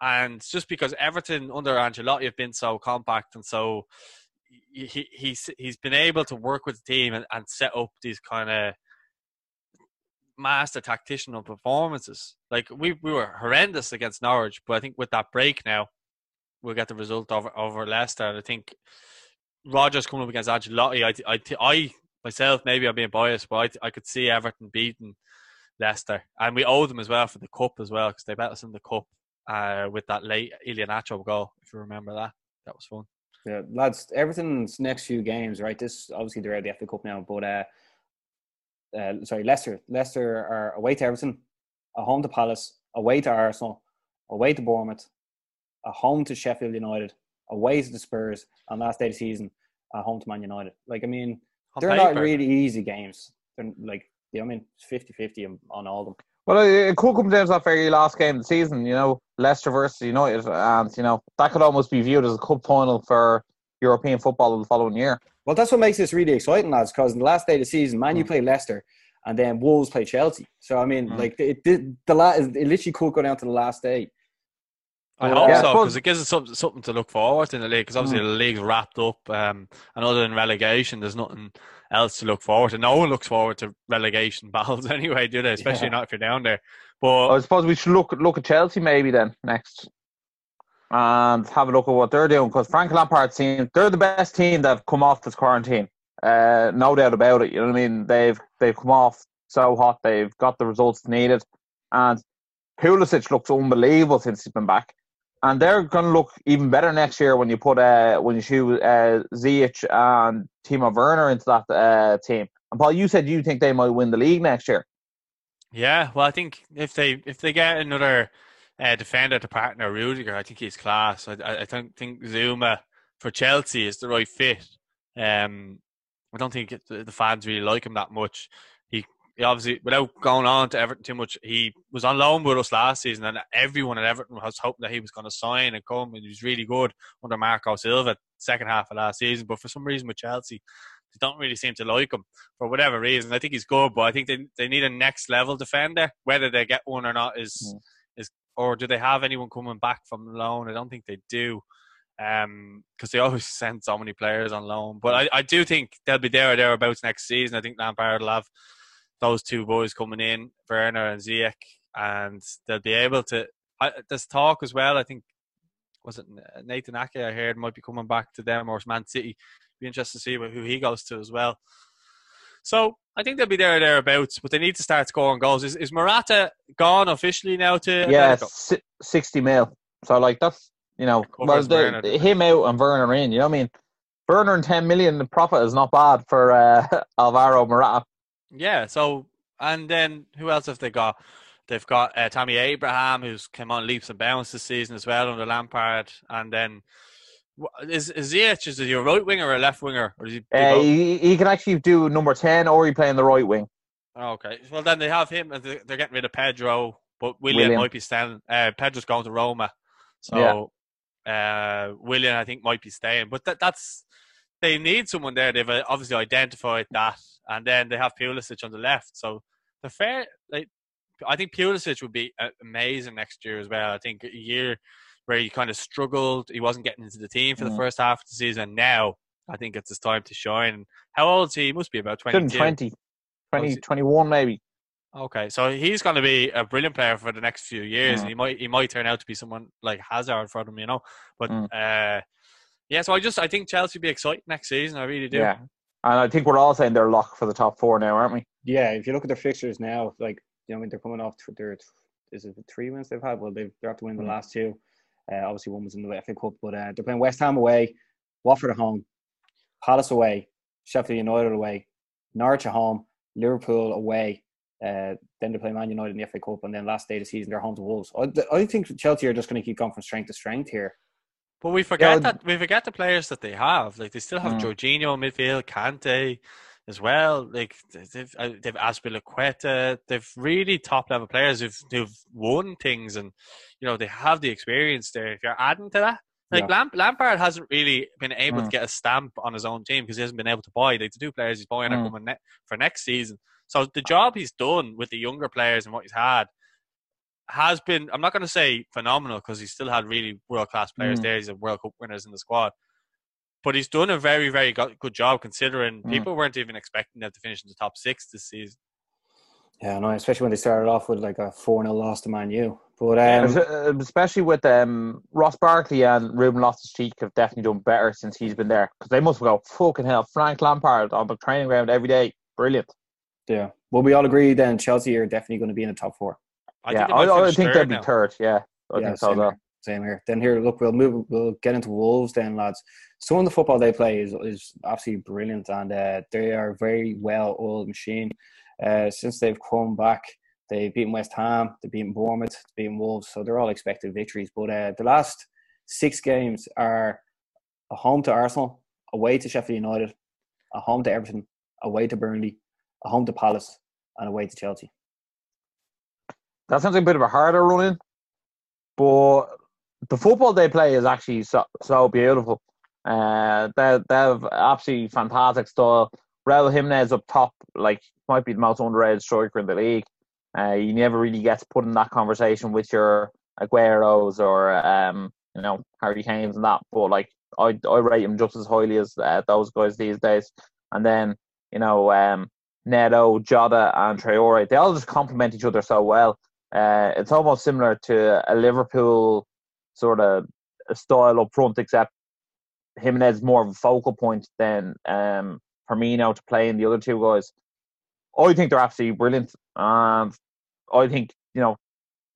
And just because Everton under Ancelotti have been so compact and so he he's he's been able to work with the team and, and set up these kind of master tactical performances. Like we we were horrendous against Norwich, but I think with that break now, we'll get the result over over Leicester. And I think Rodgers coming up against Ancelotti, I I, I myself maybe I'm being biased, but I I could see Everton beating Leicester, and we owe them as well for the cup as well because they bet us in the cup uh, with that late Iheanacho goal, if you remember that. That was fun. Yeah, lads, everything's next few games, right? This obviously they're at the FA Cup now, but uh, uh, sorry, Leicester. Leicester are away to Everton, a home to Palace, away to Arsenal, away to Bournemouth, a home to Sheffield United, away to the Spurs, and last day of the season, a home to Man United. Like, I mean, on they're paper. not really easy games. They're like, I mean, 50 50 on all of them. Well, it could come down to that very last game of the season, you know, Leicester versus United, and you know that could almost be viewed as a cup final for European football of the following year. Well, that's what makes this really exciting, lads. Because in the last day of the season, Man, you mm. play Leicester, and then Wolves play Chelsea. So I mean, Mm. like it did the last. It literally could go down to the last day. I hope yeah, so because it gives us something, something to look forward to in the league. Because obviously the league's wrapped up, um, and other than relegation, there's nothing else to look forward to. No one looks forward to relegation *laughs* battles anyway, do they? Especially Yeah. not if you're down there. But I suppose we should look look at Chelsea maybe then next, and have a look at what they're doing because Frank Lampard's team they're the best team that have come off this quarantine. Uh, no doubt about it. You know what I mean? They've they've come off so hot. They've got the results needed, and Pulisic looks unbelievable since he's been back. And they're going to look even better next year when you put uh, when you shoot uh, Ziyech and Timo Werner into that uh, team. And Paul, you said you think they might win the league next year. Yeah, well, I think if they if they get another uh, defender to partner Rudiger, I think he's class. I I, don't think Zouma for Chelsea is the right fit. Um, I don't think the fans really like him that much. Obviously, without going on to Everton too much, he was on loan with us last season, and everyone at Everton was hoping that he was going to sign and come, and he was really good under Marco Silva second half of last season. But for some reason with Chelsea, they don't really seem to like him for whatever reason. I think he's good, but I think they they need a next level defender. Whether they get one or not is Mm. is or do they have anyone coming back from loan? I don't think they do. Um, because they always *laughs* send so many players on loan, but I, I do think they'll be there or thereabouts next season. I think Lampard will have those two boys coming in, Werner and Ziyech, and they'll be able to. I, there's talk as well. I think was it Nathan Ake I heard might be coming back to them or Man City. Be interested to see who he goes to as well. So I think they'll be there or thereabouts, but they need to start scoring goals. Is, is Morata gone officially now to Yeah, si- sixty mil. So like that's you know, well, the, Werner, doesn't it? him out and Werner in. You know what I mean? Werner and ten million profit is not bad for uh, *laughs* Alvaro Morata. Yeah. So and then who else have they got? They've got uh, Tommy Abraham, who's come on leaps and bounds this season as well under Lampard, and then is is Ziyech is he a right winger or a left winger, or is he? Uh, he, he can actually do number ten, or he play in the right wing. Okay. Well, then they have him, and they- they're getting rid of Pedro, but Willian, Willian. might be staying. Uh, Pedro's going to Roma, so uh, Willian I think might be staying. But that, that's they need someone there. They've uh, obviously identified that, and then they have Pulisic on the left. So the fair, like I think Pulisic would be uh, amazing next year as well. I think a year where he kind of struggled, he wasn't getting into the team for the Mm. first half of the season. Now I think it's his time to shine. How old is he? He must be about 22. 20, 20, 21 maybe. Okay, so he's going to be a brilliant player for the next few years. Mm. He might he might turn out to be someone like Hazard for them, you know. But Mm. uh, yeah, so I just I think Chelsea will be exciting next season. I really do. Yeah, and I think we're all saying they're locked for the top four now, aren't we? Yeah, if you look at their fixtures now, like you know, I mean, they're coming off th- their is it three wins they've had? Well, they've they're after winning Mm. the last two. Uh, obviously, one was in the FA Cup, but uh, they're playing West Ham away, Watford at home, Palace away, Sheffield United away, Norwich at home, Liverpool away. Uh, then they play Man United in the FA Cup, and then last day of the season they're home to Wolves. I, I think Chelsea are just going to keep going from strength to strength here. But we forget Yeah, that we forget the players that they have. Like they still have Mm. Jorginho in midfield, Kante as well. Like they've uh, they've Azpilicueta. They've really top level players who've who've won things, and you know they have the experience there. If you're adding to that, like Yeah. Lamp- Lampard hasn't really been able to Mm. get a stamp on his own team because he hasn't been able to buy. Like the two players he's buying are Mm. coming ne- for next season. So the job he's done with the younger players and what he's had has been I'm not going to say phenomenal because he's still had really world class players Mm. there. He's a World Cup winners in the squad, but he's done a very very good job considering Mm. people weren't even expecting them to finish in the top six this season. Yeah, I know, especially when they started off with like a 4 0 loss to Man U. But um, uh, Especially with um, Ross Barkley and Ruben Loftus-Cheek have definitely done better since he's been there because they must go fucking hell. Frank Lampard on the training ground every day, brilliant. yeah, well, we all agree then Chelsea are definitely going to be in the top four. I yeah, think they I, I think third they'll be now. third. Yeah, I yeah, think so. same well. here. Same here. Then here, look, we'll move. We'll get into Wolves then, lads. Some of the football they play is is absolutely brilliant, and uh, they are a very well oiled machine. Uh, since they've come back, they've beaten West Ham, they've beaten Bournemouth, they've beaten Wolves, so they're all expected victories. But uh, the last six games are a home to Arsenal, away to Sheffield United, a home to Everton, away to Burnley, a home to Palace, and away to Chelsea. That sounds like a bit of a harder run in, but the football they play is actually so, so beautiful. Uh, they they have absolutely fantastic style. Raul Jimenez up top like might be the most underrated striker in the league. Uh, you never really get put in that conversation with your Aguero's or um, you know Harry Kane's and that. But like I I rate him just as highly as uh, those guys these days. And then you know um, Neto, Jota, and Traore, they all just complement each other so well. Uh, it's almost similar to a Liverpool sort of style up front, except Jimenez is more of a focal point than um, Firmino to play in the other two guys. I think they're absolutely brilliant. And I think, you know,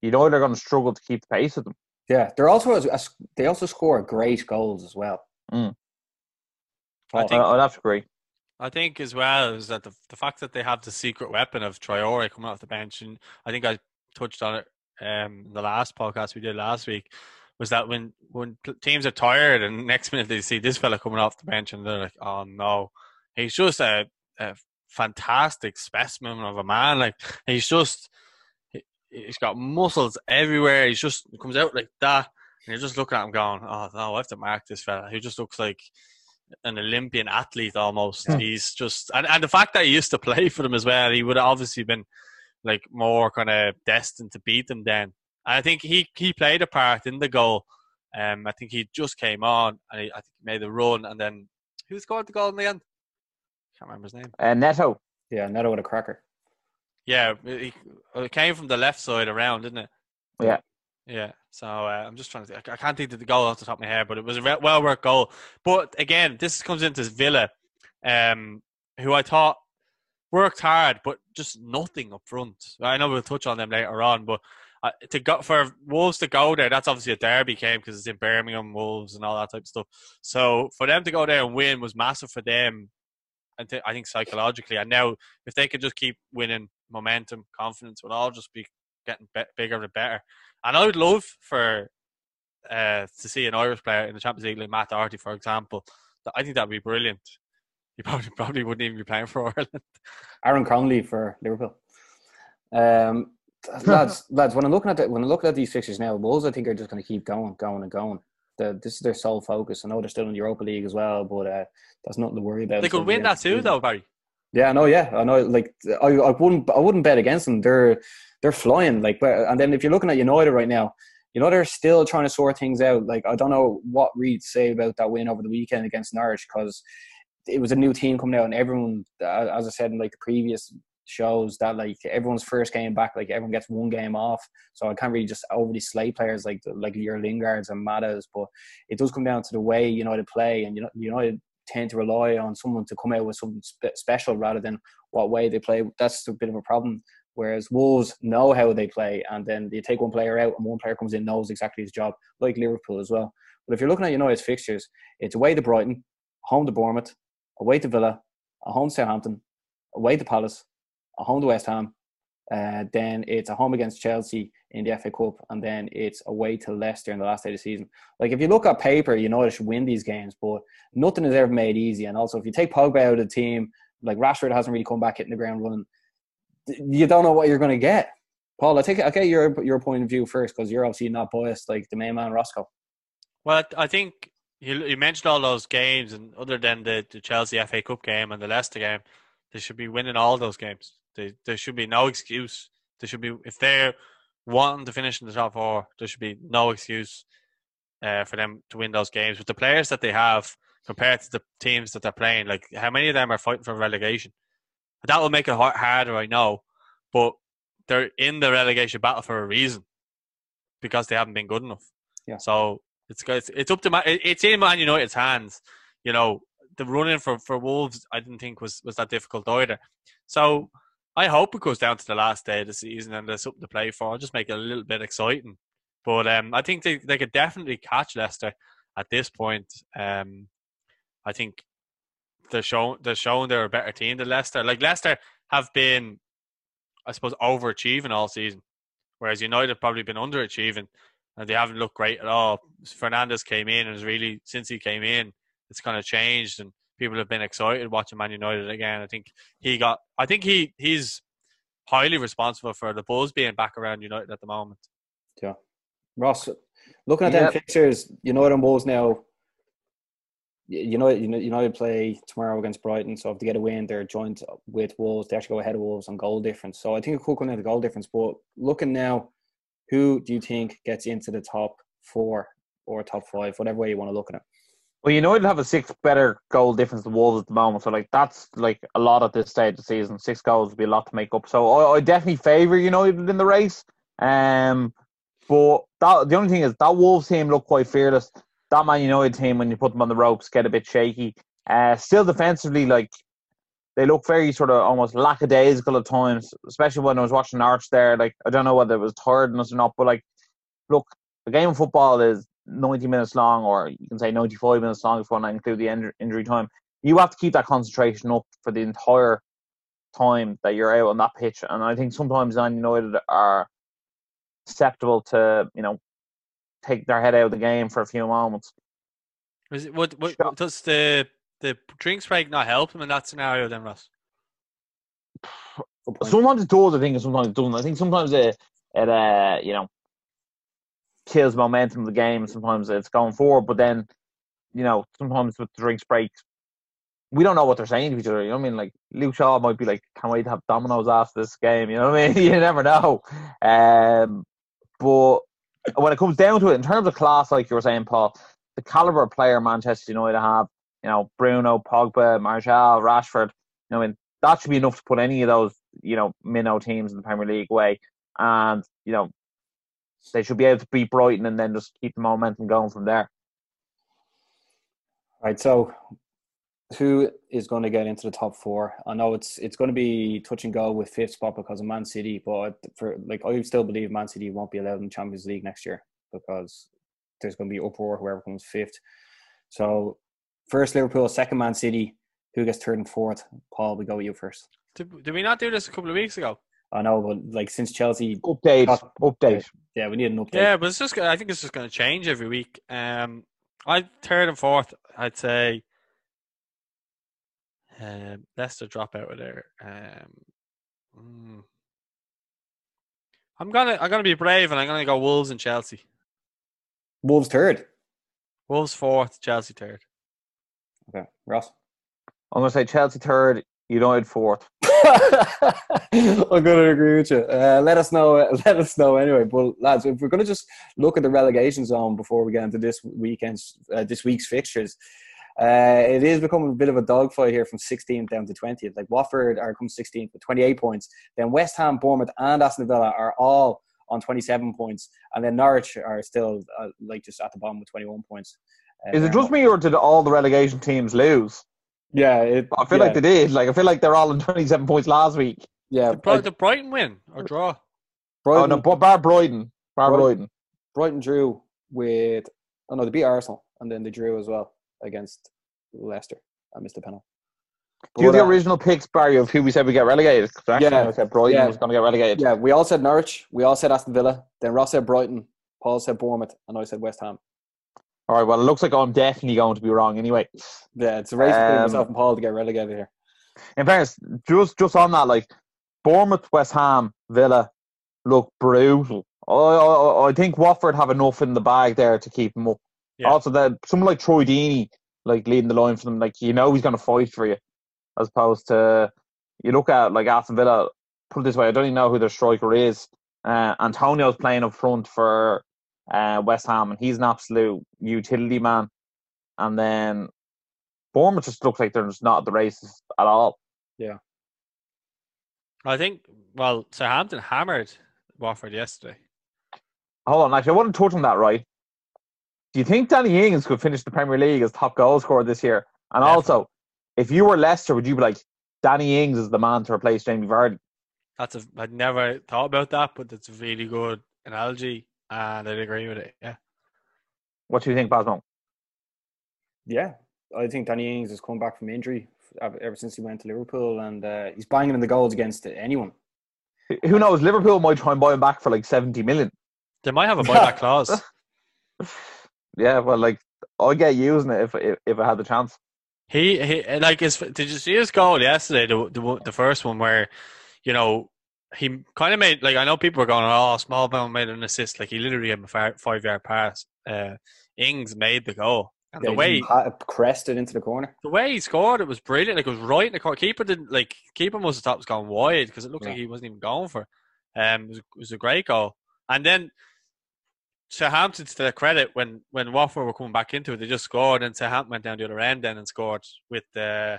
you know they're going to struggle to keep the pace with them. Yeah, they're also a, they also score great goals as well. Mm. I think I'd have to agree. I think as well is that the the fact that they have the secret weapon of Traore coming off the bench, and I think I touched on it um the last podcast we did last week, was that when when teams are tired and *laughs* next minute they see this fella coming off the bench and they're like, oh no, he's just a, a fantastic specimen of a man. Like he's just he's got muscles everywhere. He's just comes out like that, and you're just looking at him going, "Oh no, I have to mark this fella." He just looks like an Olympian athlete almost. Yeah. He's just and, and the fact that he used to play for them as well, he would have obviously been like more kind of destined to beat them then. And I think he he played a part in the goal. Um, I think he just came on and he, I think he made the run, and then who scored the goal in the end? Can't remember his name. Uh, Neto. Yeah, Neto with a cracker. Yeah, it, it came from the left side around, didn't it? Yeah. Yeah. So uh, I'm just trying to. Think. I can't think of the goal off the top of my head, but it was a well worked goal. But again, this comes into Villa, um, who I thought worked hard, but just nothing up front. I know we'll touch on them later on, but uh, to go for Wolves to go there, that's obviously a derby game because it's in Birmingham, Wolves, and all that type of stuff. So for them to go there and win was massive for them. And I think psychologically, and now if they could just keep winning, momentum, confidence will all just be getting bigger and better. And I would love for uh, to see an Irish player in the Champions League like Matt Doherty, for example. I think that'd be brilliant. He *laughs* probably probably wouldn't even be playing for Ireland. *laughs* Aaron Connolly for Liverpool. Um, *laughs* lads, lads, when I'm looking at the, when I'm looking at these fixtures now, Wolves I think are just going to keep going, going, and going. The, this is their sole focus. I know they're still in the Europa League as well, but uh, that's nothing to worry about. They could win that too, though, Barry. Yeah, I know. Yeah, I know. Like, I, I wouldn't, I wouldn't bet against them. They're, they're flying. Like, and then if you're looking at United right now, you know they're still trying to sort things out. Like, I don't know what Reid say about that win over the weekend against Norwich because it was a new team coming out, and everyone, as I said in like the previous shows, that like everyone's first game back, like everyone gets one game off. So I can't really just overly slay players like like your Lingards and Matas, but it does come down to the way United play, and you know United tend to rely on someone to come out with something spe- special rather than what way they play. That's a bit of a problem. Whereas Wolves know how they play, and then they take one player out, and one player comes in knows exactly his job, like Liverpool as well. But if you're looking at United's fixtures, it's away to Brighton, home to Bournemouth, away to Villa, a home to Southampton, away to Palace, a home to West Ham, uh, then it's a home against Chelsea in the FA Cup, and then it's away to Leicester in the last day of the season. Like if you look at paper, you know they should win these games, but nothing is ever made easy. And also, if you take Pogba out of the team, like Rashford hasn't really come back hitting the ground running, you don't know what you're going to get. Paul, I take I get your your point of view first because you're obviously not biased like the main man Roscoe. Well, I think you, you mentioned all those games, and other than the, the Chelsea FA Cup game and the Leicester game, they should be winning all those games. They, there should be no excuse. There should be if they're wanting to finish in the top four, there should be no excuse uh, for them to win those games with the players that they have compared to the teams that they're playing. Like how many of them are fighting for relegation? That will make it harder, I know, but they're in the relegation battle for a reason because they haven't been good enough. Yeah. So it's it's, it's up to man, it's in Man United's hands. You know, the running for, for Wolves, I didn't think was was that difficult either. So I hope it goes down to the last day of the season and there's something to play for. I'll just make it a little bit exciting. But um, I think they, they could definitely catch Leicester at this point. Um, I think they're showing they're showing they're a better team than Leicester. Like Leicester have been, I suppose, overachieving all season, whereas United have probably been underachieving, and they haven't looked great at all. Fernandes came in and has really since he came in, it's kind of changed, and people have been excited watching Man United again. I think he got. I think he he's highly responsible for the Bulls being back around United at the moment. Yeah, Ross, looking at yep. them fixtures, United and Bulls now. you know, you know, United play tomorrow against Brighton, so if they get a win, they're joined with Wolves. They actually go ahead of Wolves on goal difference. So I think it could come down to goal difference. But looking now, who do you think gets into the top four or top five, whatever way you want to look at it? Well, United have a six better goal difference than Wolves at the moment, so like that's like a lot at this stage of the season. Six goals would be a lot to make up. So I, I definitely favour United in the race. Um, but that, the only thing is that Wolves team look quite fearless. That Man United team, when you put them on the ropes, get a bit shaky. Uh, still defensively, like they look very sort of almost lackadaisical at times, especially when I was watching Arch there. Like I don't know whether it was tiredness or not, but like, look, the game of football is 90 minutes long, or you can say 95 minutes long if you want to include the injury time. You have to keep that concentration up for the entire time that you're out on that pitch. And I think sometimes Man United are susceptible to, you know, take their head out of the game for a few moments. Is it, what, what, does the the drinks break not help them in that scenario then, Ross? Sometimes it does, I think, and sometimes it doesn't. I think sometimes it, it uh, you know, kills momentum of the game. Sometimes it's going forward, but then, you know, sometimes with the drinks break, we don't know what they're saying to each other. You know what I mean? Like Luke Shaw might be like, "Can't wait to have dominoes after this game." You know what I mean? *laughs* you never know. Um, but when it comes down to it, in terms of class, like you were saying, Paul, the caliber of player Manchester United have, you know, Bruno, Pogba, Martial, Rashford, I mean, that should be enough to put any of those, you know, minnow teams in the Premier League away. And, you know, they should be able to beat Brighton and then just keep the momentum going from there. Right. So, who is going to get into the top four? I know it's it's going to be touch and go with fifth spot because of Man City, but for like I still believe Man City won't be allowed in the Champions League next year because there's going to be uproar whoever comes fifth. So, first Liverpool, second Man City. Who gets third and fourth? Paul, we go with you first. Did, did we not do this a couple of weeks ago? I know, but like since Chelsea update, got, update. Yeah, we need an update. Yeah, but it's just. I think it's just going to change every week. Um, I third and fourth. I'd say. Um, Leicester drop out of there. Um, mm, I'm gonna I'm gonna be brave and I'm gonna go Wolves and Chelsea. Wolves third. Wolves fourth, Chelsea third. Okay, Ross. I'm gonna say Chelsea third, United fourth. *laughs* I'm going to agree with you. Uh, let us know. *laughs* Let us know anyway. But lads, if we're going to just look at the relegation zone before we get into this weekend's, uh, this week's fixtures, uh, it is becoming a bit of a dogfight here from 16th down to 20th. Like Watford are come 16th with 28 points. Then West Ham, Bournemouth, and Aston Villa are all on 27 points, and then Norwich are still uh, like just at the bottom with 21 points. Is it just me, or did all the relegation teams lose? Yeah, it, I feel yeah. like they did. Like I feel like they're all on *laughs* twenty seven points last week. Yeah, did, Bri- did Brighton win or draw? Brighton, oh no, but bar Brighton, bar Brighton. Brighton. Brighton drew with. Oh no, they beat Arsenal and then they drew as well against Leicester. I missed the penalty. Do you the uh, original picks, Barry, of who we said we get relegated? Because yeah, I said Brighton yeah. was going to get relegated. Yeah, we all said Norwich. We all said Aston Villa. Then Ross said Brighton. Paul said Bournemouth, and I said West Ham. All right. Well, it looks like I'm definitely going to be wrong anyway. Yeah, it's a race between um, myself and Paul to get relegated here. In fairness, just just on that, like Bournemouth, West Ham, Villa look brutal. I, I, I think Watford have enough in the bag there to keep them up. Yeah. Also, that someone like Troy Deeney, like leading the line for them, like you know he's going to fight for you, as opposed to you look at like Aston Villa. Put it this way, I don't even know who their striker is. Uh, Antonio's playing up front for uh, West Ham, and he's an absolute utility man. And then Bournemouth just looks like they're just not at the races at all. Yeah. I think, well, Southampton hammered Watford yesterday. Hold on, actually, I want to touch on that, right? Do you think Danny Ings could finish the Premier League as top goal scorer this year? And Definitely. also, if you were Leicester, would you be like, Danny Ings is the man to replace Jamie Vardy? That's a, I'd never thought about that, but that's a really good analogy and I'd agree with it. Yeah. What do you think, Basmo? Yeah, I think Danny Ings has come back from injury ever since he went to Liverpool, and uh, he's banging in the goals against anyone. Who knows? Liverpool might try and buy him back for like seventy million. They might have a buyback clause. *laughs* yeah, well, like I'd get using it if if, if I had the chance. He, he like his. Did you see his goal yesterday? The, the the first one where, you know, he kind of made like I know people were going, oh, Smallbone made an assist. Like he literally had a five yard pass. Uh, Ings made the goal, And Yeah, the way he crested into the corner. the way he scored, it was brilliant. Like it was right in the corner. Keeper didn't like keeper must have thought was going wide because it looked like he wasn't even going for. it. Um, it was, it was a great goal. And then Southampton, to their credit, when when Watford were coming back into it, they just scored, and Southampton went down the other end then and scored with uh,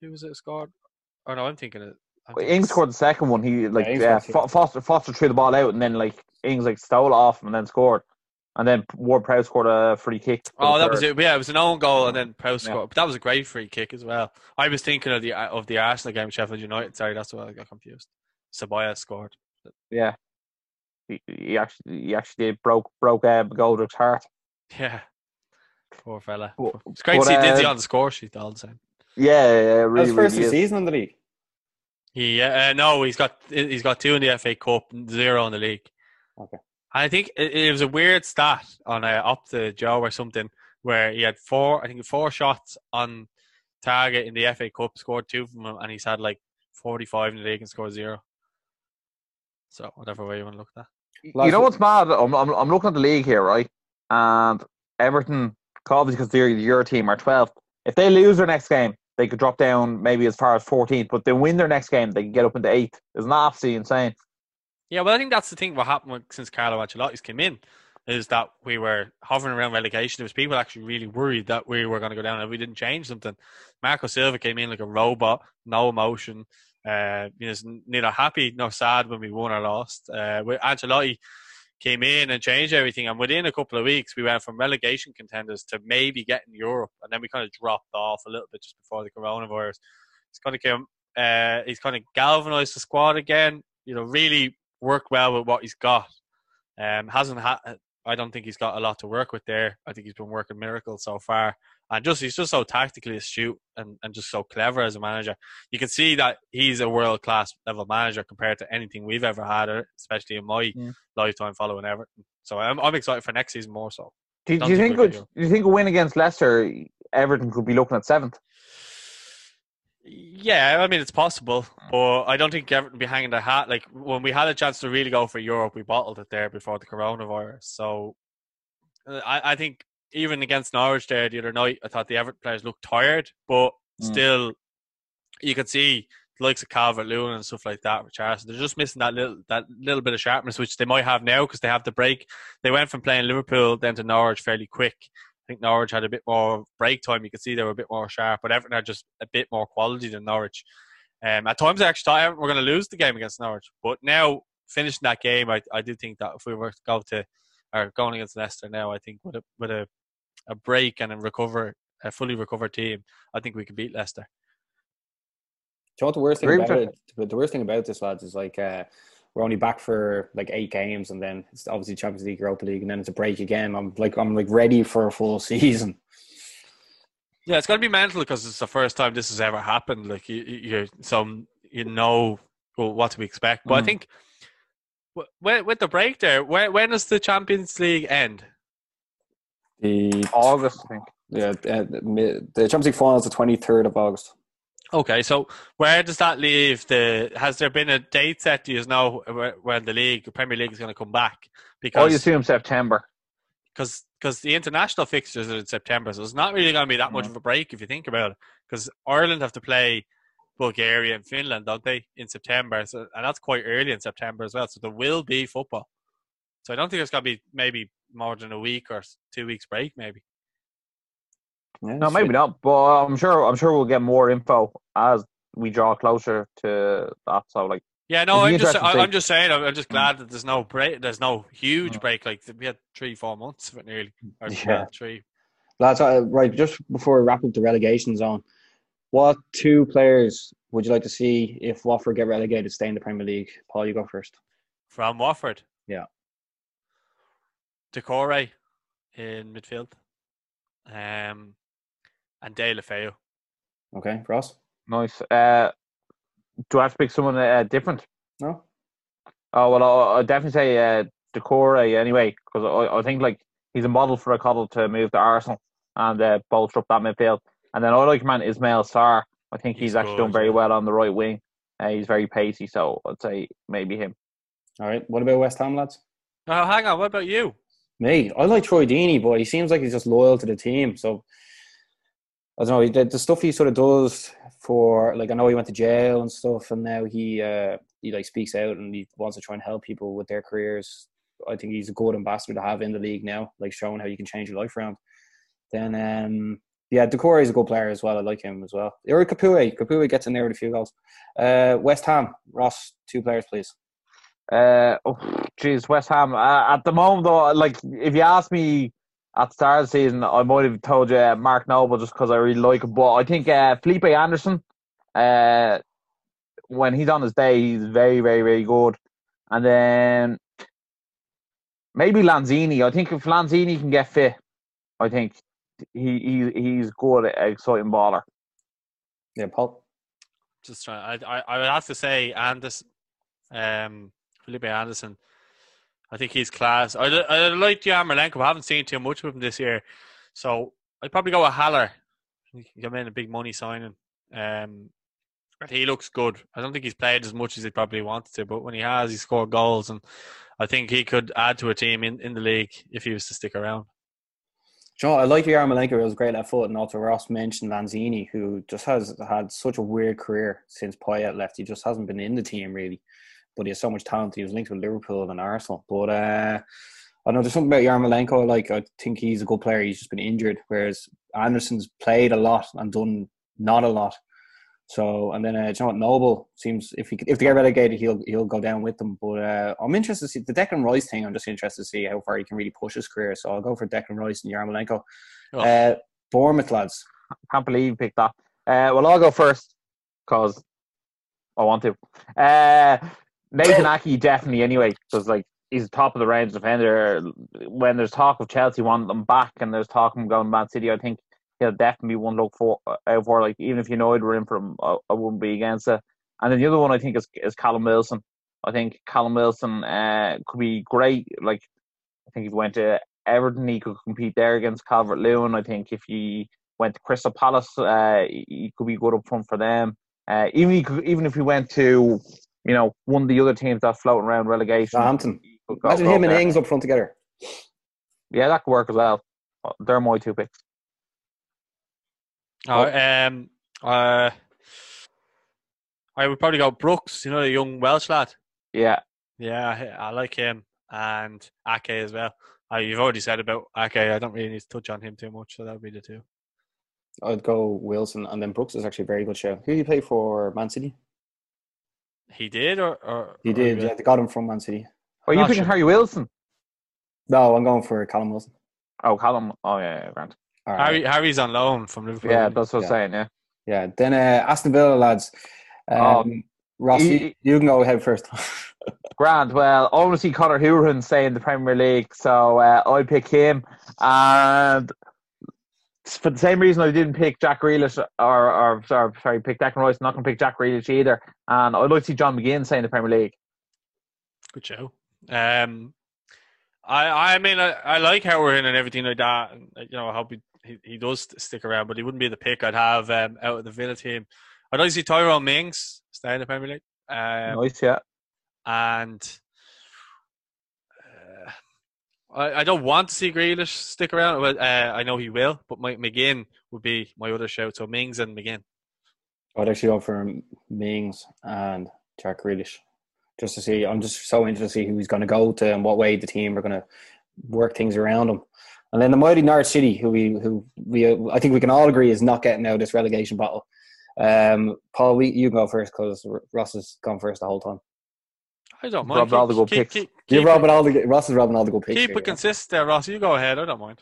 who was it scored? Oh no, I'm thinking it. I'm thinking Ings scored the second one. He like Yeah, yeah, Fo- Foster Foster threw the ball out, and then like Ings like stole it off him and then scored, and then Ward Prowse scored a free kick. Oh, the that was it. Yeah, it was an own goal, and then Prowse Yeah. scored. But that was a great free kick as well. I was thinking of the of the Arsenal game, Sheffield United. Sorry, that's why I got confused. Sabaya scored. Yeah, he, he actually he actually did broke broke uh, Goldrick's heart. Yeah, poor fella. But- It's great to but, see Dizzy uh, on the score sheet all the time. Yeah, yeah, really. That really, was first really of the season in the league. He uh, no, he's got he's got two in the FA Cup, zero in the league. Okay. And I think it, it was a weird stat on uh, OptaJoe or something where he had four, I think four shots on target in the FA Cup, scored two from them, and he's had like forty five in the league and scored zero. So whatever way you want to look at that. You know what's mad? I'm, I'm I'm looking at the league here, right? And Everton, obviously because they're your team, are 12th. If they lose their next game, they could drop down maybe as far as 14th. But they win their next game, they can get up into eighth. Isn't that absolutely insane? Yeah, well, I think that's the thing. What happened since Carlo Ancelotti's came in is that we were hovering around relegation. There was people actually really worried that we were going to go down if we didn't change something. Marco Silva came in like a robot, no emotion. Uh, you know, neither happy nor sad when we won or lost. Uh, with Ancelotti came in and changed everything, and within a couple of weeks, we went from relegation contenders to maybe getting Europe, and then we kind of dropped off a little bit just before the coronavirus. He's kind of came, uh, he's kind of galvanized the squad again. You know, really worked well with what he's got. Um, hasn't had. I don't think he's got a lot to work with there. I think he's been working miracles so far, and just he's just so tactically astute and, and just so clever as a manager. You can see that he's a world class level manager compared to anything we've ever had, uh, especially in my Mm. lifetime following Everton. So I'm I'm excited for next season more so. Do, Don't you think Do you think a win against Leicester, Everton could be looking at seventh? Yeah, I mean it's possible, but I don't think Everton be hanging their hat. Like when we had a chance to really go for Europe, we bottled it there before the coronavirus. So uh, I, I think even against Norwich there the other night, I thought the Everton players looked tired, but Mm. still, you could see the likes of Calvert Lewin and stuff like that with Charles. They're just missing that little that little bit of sharpness, which they might have now because they have the break. They went from playing Liverpool then to Norwich fairly quick. I think Norwich had a bit more break time. You could see they were a bit more sharp, but Everton had just a bit more quality than Norwich. Um, at times, I actually thought Everton were going to lose the game against Norwich, but now finishing that game, I, I do think that if we were to go to or going against Leicester now, I think with a with a, a break and a recover a fully recovered team, I think we could beat Leicester. Do you know what the worst thing about it? The worst thing about this, lads, is like uh, we're only back for like eight games, and then it's obviously Champions League, Europa League, and then it's a break again. I'm like, I'm like ready for a full *laughs* season. Yeah, it's going to be mental because it's the first time this has ever happened. Like you, you you- so you know what to expect. But I Mm. think with, with the break there, when, when does the Champions League end? The August, I think. yeah, uh, the the Champions League final is the 23rd of August. Okay, so where does that leave the? Has there been a date set? Do you know when the league, the Premier League, is going to come back? Because oh, you assume September. because because the international fixtures are in September, so it's not really going to be that much No. of a break if you think about it. Because Ireland have to play Bulgaria and Finland, don't they, in September? So and that's quite early in September as well. So there will be football. So I don't think it's going to be maybe more than a week or two weeks break, maybe. Yeah, No, so maybe not. But I'm sure. I'm sure we'll get more info as we draw closer to that. So, like, Yeah, no, I'm just I. I'm just saying I'm I'm just glad that there's no break. There's no huge Mm. break. Like we had three, four months of it nearly. Or, *laughs* Yeah. three. Lads, uh, right, just before we wrap up the relegation zone, what two players would you like to see if Watford get relegated, stay in the Premier League? Paul, you go first. from Watford. Yeah. Doucouré in midfield. Um, and Deulofeu. Okay, Ross? nice. Uh, do I have to pick someone uh, different? No? Oh well, I'll, I'll definitely say uh, Doucouré anyway, because I, I think like he's a model for a cuddle to move to Arsenal and uh, bolster up that midfield. And then I like man Ismail Sarr. I think he's, He's actually good, done very yeah. well on the right wing. Uh, he's very pacey, so I'd say maybe him. All right. What about West Ham, lads? Oh, hang on. What about you? Me, I like Troy Deeney, but he seems like he's just loyal to the team. So I don't know the, the stuff he sort of does for like I know he went to jail and stuff, and now he uh, he like speaks out and he wants to try and help people with their careers. I think he's a good ambassador to have in the league now, like showing how you can change your life around. Then um, yeah, Doucouré is a good player as well. I like him as well. Or Capoue. Capoue gets in there with a few goals. Uh, West Ham, Ross, two players, please. Uh, oh, West Ham. Uh, at the moment, though, like if you ask me at the start of the season, I might have told you uh, Mark Noble just because I really like him. But I think uh, Felipe Anderson, uh, when he's on his day, he's very, very, very good. And then maybe Lanzini. I think if Lanzini can get fit, I think he, he he's good, at exciting baller. Yeah, Paul. Just trying. I, I I would have to say Anderson, um, Felipe Anderson. I think he's class. I, I like Yarmolenko. I haven't seen too much of him this year, so I'd probably go with Haller. He come in a big money signing. Um, he looks good. I don't think he's played as much as he probably wanted to, but when he has, he scored goals, and I think he could add to a team in, in the league if he was to stick around. you know, I like Yarmolenko. It was great at foot, and also Ross mentioned Lanzini, who just has had such a weird career since Payet left. He just hasn't been in the team really, but he has so much talent. He was linked with Liverpool and Arsenal, but uh, I know there's something about Yarmolenko. Like I think he's a good player. He's just been injured, whereas Anderson's played a lot and done not a lot. So and then uh, you know what Noble seems if he if they get relegated he'll he'll go down with them. But uh, I'm interested to see the Declan Rice thing. I'm just interested to see how far he can really push his career. So I'll go for Declan Rice and Yarmolenko. Oh. Uh, Bournemouth lads. Can't believe you picked that. Uh, well, I'll go first because I want to. Uh, Nathan Ake definitely anyway because like he's top of the range defender. When there's talk of Chelsea wanting them back and there's talk of him going to Man City, I think he'll definitely be one look for out for. Like even if United were in for him, I, I wouldn't be against it. And then the other one I think is is Callum Wilson. I think Callum Wilson uh, could be great. Like I think if he went to Everton, he could compete there against Calvert Lewin. I think if he went to Crystal Palace, uh, he could be good up front for them. Uh, even he could, even if he went to you know one of the other teams that floating around relegation, Southampton. go- Imagine go him and. Ings up front together. Yeah, that could work as well. They're my two picks. Oh, um, uh, I would probably go Brooks. You know, the young Welsh lad. Yeah, Yeah, I, I like him and Ake as well. Uh, you've already said about Ake. I don't really need to touch on him too much, so that would be the two. I'd go Wilson and then Brooks is actually a very good show. Who did he play for Man City? He did, or, or He or did. Yeah, they got him from Man City. are you Not picking sure. Harry Wilson? No, I'm going for Callum Wilson. Oh, Callum. Oh yeah, yeah Grant. All right. Harry Harry's on loan from Liverpool. Yeah, that's what I'm saying. Yeah. Yeah. Then uh, Aston Villa lads. Um, Ross, he- you, you can go ahead first. *laughs* Grant, well, obviously Connor to see stay in the Premier League, so uh, I pick him. And for the same reason I didn't pick Jack Grealish, or, or sorry, sorry, pick Declan Rice, I'm not going to pick Jack Grealish either. And I'd like to see John McGinn stay in the Premier League. Good show. Um, I I mean I, I like how we're in and everything like that. And, you know, I hope he, he he does stick around, but he wouldn't be the pick I'd have um, out of the Villa team. I'd like to see Tyrone Mings stay in the Premier League. Um, nice, yeah. and I, I don't want to see Grealish stick around. But uh, I know he will. But my, McGinn would be my other shout. So Mings and McGinn. I'd actually go for Mings and Jack Grealish. Just to see, I'm just so interested to see who he's going to go to and what way the team are going to work things around him. And then the mighty Norwich City, who we, who we, I think we can all agree is not getting out of this relegation battle. Um, Paul, we, you go first because Ross has gone first the whole time. I don't mind. Robbed all the good keep, picks. keep, You're keep, robbing all the Ross is robbing all the good picks. keep here, it consistent there, Ross. You go ahead. I don't mind.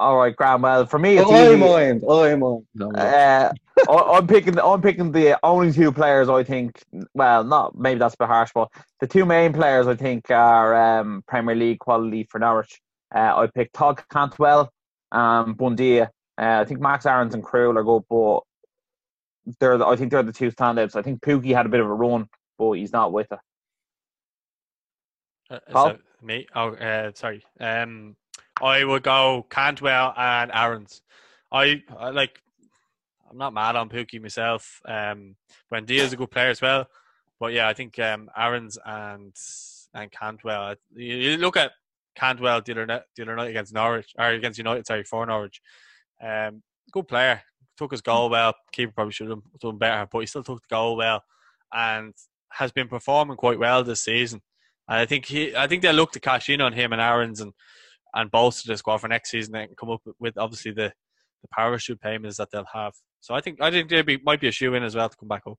All right, Grant. Well, for me, yeah. it's Oh, I mind. Oh, I mind. No, no. Uh, *laughs* I- I'm picking. I'm picking the only two players I think. Well, not maybe that's a bit harsh, but the two main players I think are um, Premier League quality for Norwich. Uh, I picked Todd Cantwell, um, Buendia. Uh, I think Max Aarons and Krul are good, but they're. The, I think they're the two standouts. I think Pukki had a bit of a run, but he's not with it. Uh, Paul? me? Oh, uh, sorry. Um, I would go Cantwell and Aarons. I, I like. I'm not mad on Pukki myself. Um, Buendia is a good player as well, but yeah, I think um, Aarons and and Cantwell. You, you look at Cantwell the other, night, the other night against Norwich, or against United, sorry, for Norwich. Um, good player. Took his goal well. Keeper probably should have done better, but he still took the goal well and has been performing quite well this season. And I think he, I think they look to cash in on him and Aarons and and bolster the squad for next season and come up with obviously the, the parachute payments that they'll have. So I think I think there might be a shoe in as well to come back up.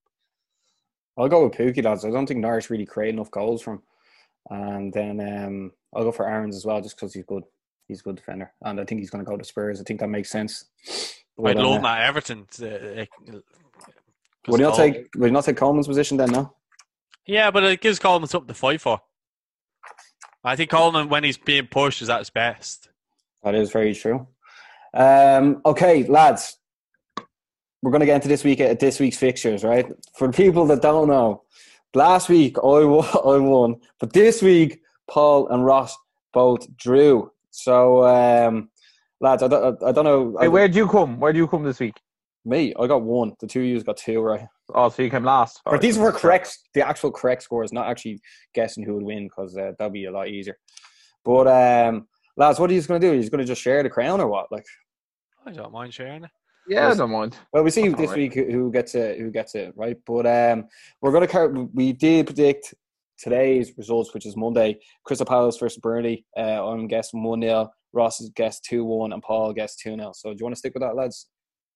I'll go with Pukki lads. I don't think Norwich really create enough goals from, and then um, I'll go for Aarons as well, just because he's good. He's a good defender, and I think he's going to go to Spurs. I think that makes sense. But, I'd uh, love Matt Everton. To, uh, would you not take? Would you not take Coleman's position then? No. Yeah, but it gives Coleman something to fight for. I think Coleman, when he's being pushed, is at his best. That is very true. Um, okay, lads, we're going to get into this week at this week's fixtures, right? For people that don't know, last week I won, *laughs* I won, but this week Paul and Ross both drew. So, um, lads, I don't, I don't know. Hey, where'd you come? Where'd you come this week? Me, I got one. The two of you got two, right? Oh, so you came last. But these were correct, the actual correct scores, not actually guessing who would win, because uh, that'd be a lot easier. But um, lads, what are you going to do? Are you going to just share the crown or what? Like, I don't mind sharing it. Yeah, I don't mind. Well, we see That's this right. week who gets it, who gets it, right? But um, we're going to. We did predict today's results, which is Monday. Crystal Palace versus Burnley. Uh, I'm guessing one 0 Ross is guessed two one, and Paul guessed two 0 So do you want to stick with that, lads?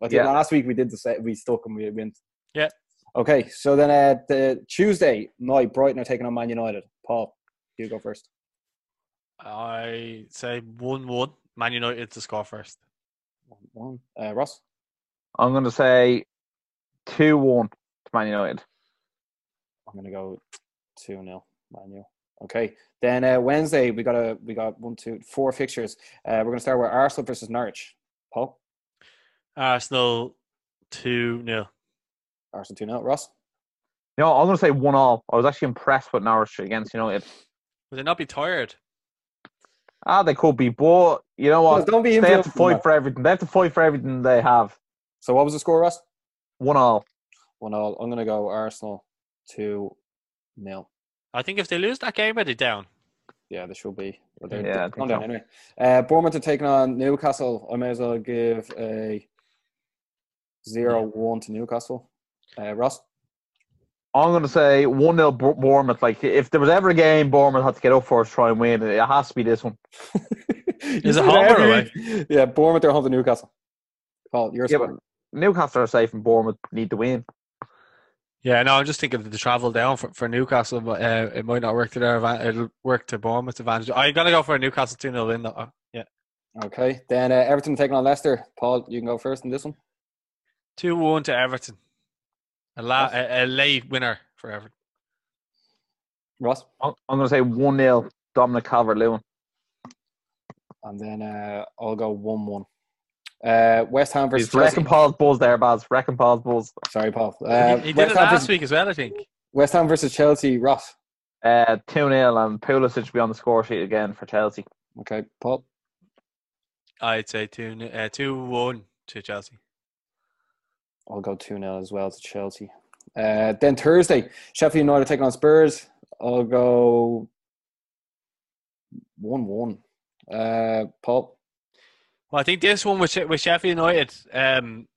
I think yeah. last week we did the set. We stuck and we went. Yeah. Okay, so then uh, the Tuesday night, Brighton are taking on Man United. Paul, you go first. I say one one. Man United to score first. One one. Uh, Ross. I'm going to say 2 1 to Man United. I'm going to go 2 0 Man U. Okay. Then uh, Wednesday, we got a we got one, two, four fixtures. Uh, we're going to start with Arsenal versus Norwich. Paul? Arsenal 2 0. Arsenal 2 0. Ross? No, I'm going to say 1 all. I was actually impressed with Norwich against United. Would they not be tired? Ah, they could be, but you know what? Well, don't be they have to fight for everything. They have to fight for everything they have. So what was the score, Russ? One all. One all. I'm going to go Arsenal two nil. I think if they lose that game, are they down? Yeah, they should be. But they're, yeah, they're down anyway. Uh, Bournemouth are taking on Newcastle. I may as well give a zero one to Newcastle. Uh, Ross. I'm going to say 1 0 Bournemouth. Like, if there was ever a game Bournemouth had to get up for to try and win, it has to be this one. *laughs* Is it home or away? Yeah, Bournemouth are home to Newcastle. Paul, your yeah, Newcastle are safe and Bournemouth need to win. Yeah, no, I'm just thinking of the travel down for, for Newcastle, but uh, it might not work to their advantage. It'll work to Bournemouth's advantage. I'm going to go for a Newcastle 2 0 win, though. Yeah. Okay. Then uh, Everton taking on Leicester. Paul, you can go first in this one. 2 1 to Everton. A, la- a, a, late winner for Everton. Ross? I'm going to say 1 0 Dominic Calvert Lewin. And then uh, I'll go 1 1. Uh, West Ham versus He's wrecking Paul's Bulls there, Baz. Wrecking Paul's Bulls. Sorry, Paul. Uh, he, he did it last versus, week as well, I think. West Ham versus Chelsea. Ross. Uh, 2 0, and Pulisic will be on the score sheet again for Chelsea. Okay, Paul. I'd say 2 uh, 2 1 to Chelsea. I'll go 2 0 as well to Chelsea. Uh, then Thursday, Sheffield United taking on Spurs. I'll go 1 1. Uh, Paul. Well, I think this one with with Sheffield United um,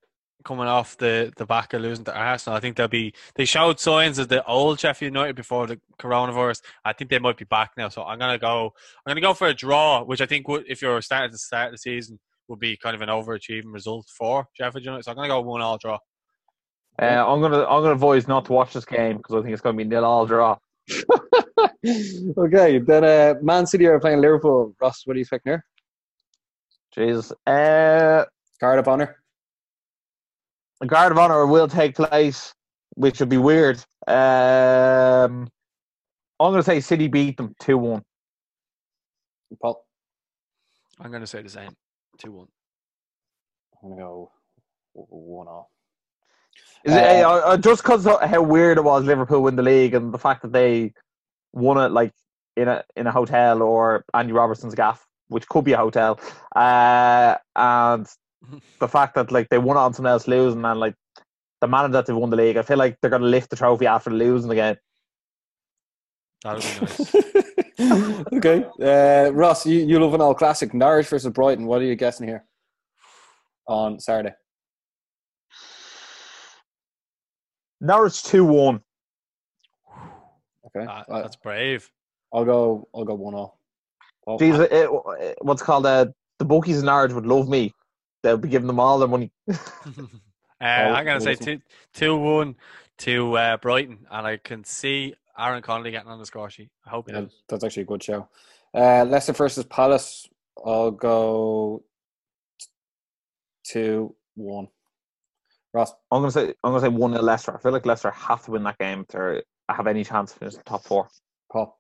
coming off the, the back of losing to Arsenal, I think they'll be they showed signs of the old Sheffield United before the coronavirus. I think they might be back now, so I'm gonna go. I'm gonna go for a draw, which I think would, if you're starting to start the season, would be kind of an overachieving result for Sheffield United. So I'm gonna go one all draw. Uh, I'm gonna I'm gonna voice not to watch this game because I think it's gonna be nil all draw. *laughs* okay, then uh, Man City are playing Liverpool. Ross, what do you expect here? Jesus. Uh, guard of honor. A guard of honor will take place, which would be weird. Um, I'm going to say City beat them 2 1. Paul? I'm going to say the same 2 1. I'm going to go 1 all. Is uh, it, uh, just because how weird it was Liverpool win the league and the fact that they won it like in a in a hotel or Andy Robertson's gaff which could be a hotel, uh, and *laughs* the fact that like they won it on someone else losing and like the manner that they won the league, I feel like they're going to lift the trophy after losing again. That would be nice. *laughs* okay, uh, Ross, you, you love an all classic Norwich versus Brighton. What are you guessing here on Saturday? Norwich two one. Okay, That- that's brave. I'll go. I'll go one all. Oh, Jeez, it, it- what's called uh, the bookies in Norwich would love me. They'll be giving them all their money. *laughs* *laughs* uh, I'm going to say two, two one to uh, Brighton, and I can see Aaron Connolly getting on the score sheet. I hope he Yeah, does. that's actually a good show. Uh, Leicester versus Palace. I'll go two one. Ross, I'm gonna say I'm gonna say one 0 Leicester. I feel like Leicester have to win that game to have any chance of finishing top four. Paul,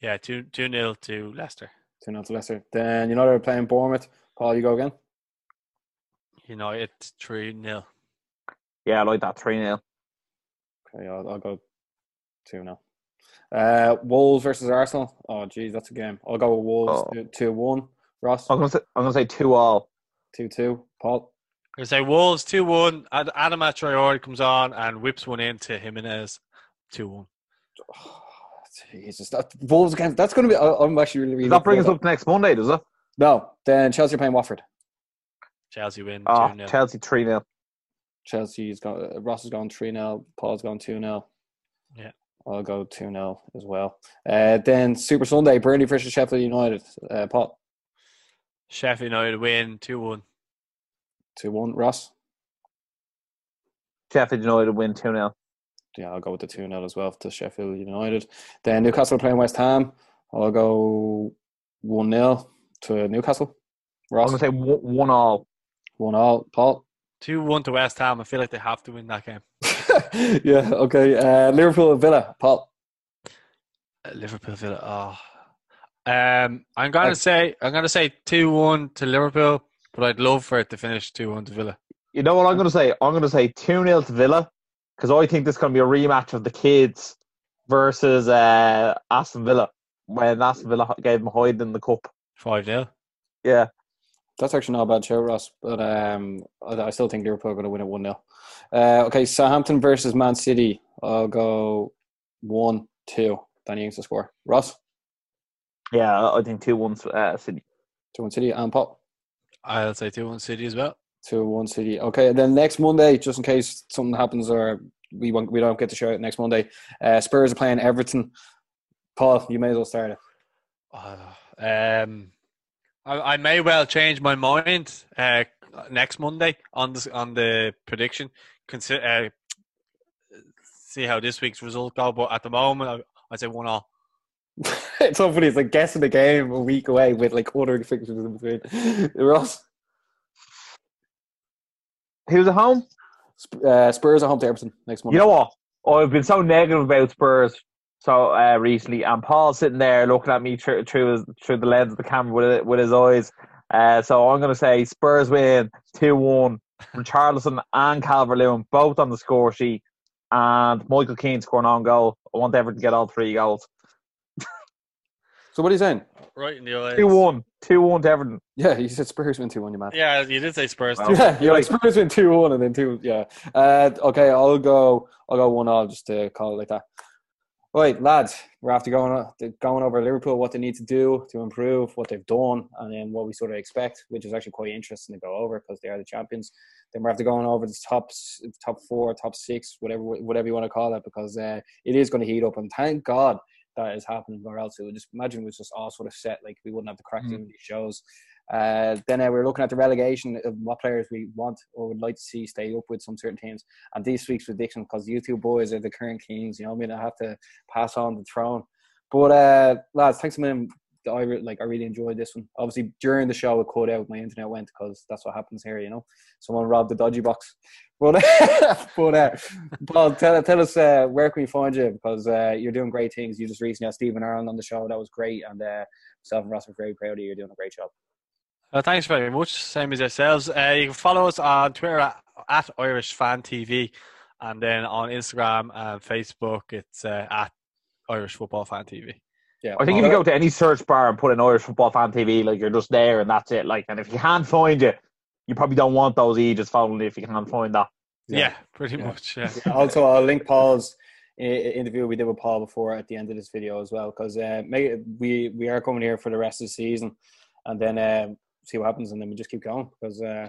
Yeah, two two nil to Leicester. two nil to Leicester. Then you know they're playing Bournemouth. Paul, you go again. You know it's three nil. Yeah, I like that three nil. Okay, I'll, I'll go two 0 Uh, Wolves versus Arsenal. Oh, geez, that's a game. I'll go with Wolves Oh. two, two one. Ross I'm gonna say I'm gonna say two all. two two. Paul I'm gonna say Wolves two one. Ad- Adama Traore comes on and whips one into Jimenez two one. oh, *sighs* Jesus, that Wolves again. That's going to be. I- I'm actually really. really Does that bring us up to next Monday? Does it? No, then Chelsea are playing Watford. Chelsea win Oh, two 0 Chelsea three 0 Chelsea's got uh, Ross has gone three 0 Paul's gone two 0 Yeah. I'll go two 0 as well. Uh, then Super Sunday, Burnley versus Sheffield United. Uh, Paul Sheffield United win two one. two one. Ross, Sheffield United win two 0 yeah, I'll go with the two 0 as well to Sheffield United. Then Newcastle playing West Ham. I'll go one 0 to Newcastle. I'm Ross gonna say one, one all. one all. Paul. Two one to West Ham. I feel like they have to win that game. *laughs* yeah. Okay. Uh, Liverpool and Villa. Paul. Uh, Liverpool Villa. Oh. Um, I'm gonna Uh, say I'm gonna say two one to Liverpool, but I'd love for it to finish two one to Villa. You know what I'm gonna say? I'm gonna say two 0 to Villa because I think this is gonna be a rematch of the kids versus uh, Aston Villa when Aston Villa gave them Hyde in the cup. Five 0 Yeah, That's actually not a bad show, Ross. But um, I, I still think Liverpool are going to win it 1 0. Uh, okay, Southampton versus Man City. I'll go 1 2. Danny Ings to score. Ross, yeah, I think two one uh, City. 2 1 City. And Pop, I'll say two one City as well. 2 1 City. Okay, then next Monday, just in case something happens or we won't, we don't get to show it next Monday, uh, Spurs are playing Everton. Paul, you may as well start it. Uh, um, I, I may well change my mind uh, next Monday on the on the prediction. Consider uh, see how this week's result go, but at the moment, I, I'd say one all. *laughs* it's so funny. It's like guessing the game a week away with like other fixtures in between. *laughs* Ross, Who's at home? Sp- uh, Spurs are home to Everton next Monday. You know what? Oh, I've been so negative about Spurs so uh, recently, and Paul's sitting there looking at me through through, his, through the lens of the camera with with his eyes. Uh, so I'm going to say Spurs win two one from Richarlison and Calvert Lewin, both on the score sheet, and Michael Keane scoring on goal. I want Everton to get all three goals. *laughs* So what are you saying? Right in the eyes. Two one, two one to Everton. Yeah, you said Spurs win two one. You man. Yeah, you did say Spurs. Well, yeah, you're like Spurs win two one and then two. Yeah. Uh, okay, I'll go. I'll go one all just to call it like that. Right, lads, we're after going going over Liverpool, what they need to do to improve, what they've done, and then what we sort of expect, which is actually quite interesting to go over because they are the champions. Then we're after going over the top top four, top six, whatever whatever you want to call it, because uh, it is going to heat up. And thank God that is happening, or else it would just imagine it was just all sort of set, like we wouldn't have the crack Mm. doing these shows. Uh, then uh, we're looking at the relegation of what players we want or would like to see stay up with some certain teams. And this week's prediction, because you two boys are the current kings, you know I mean? I have to pass on the throne. But uh, lads, thanks a million. I re- like I really enjoyed this one. Obviously, during the show, it cut out. My internet went because that's what happens here. You know, someone robbed the dodgy box. But *laughs* but uh, Paul, tell tell us uh, where can we find you because uh, you're doing great things. You just recently had Stephen Ireland on the show. That was great, and uh, myself and Ross are very proud of you. You're doing a great job. Uh, thanks very much. Same as yourselves. Uh, you can follow us on Twitter at, at Irish Fan TV, and then on Instagram and Facebook, it's uh, at Irish Football Fan TV. Yeah, I think if you go to any search bar and put in Irish Football Fan TV, like you're just there and that's it. Like, and if you can't find it, you probably don't want those ages following if you can't find that. Yeah, Yeah. pretty Yeah. much. Yeah. *laughs* also, I'll link Paul's interview we did with Paul before at the end of this video as well, because uh, we we are coming here for the rest of the season, and then uh, see what happens, and then we just keep going because uh,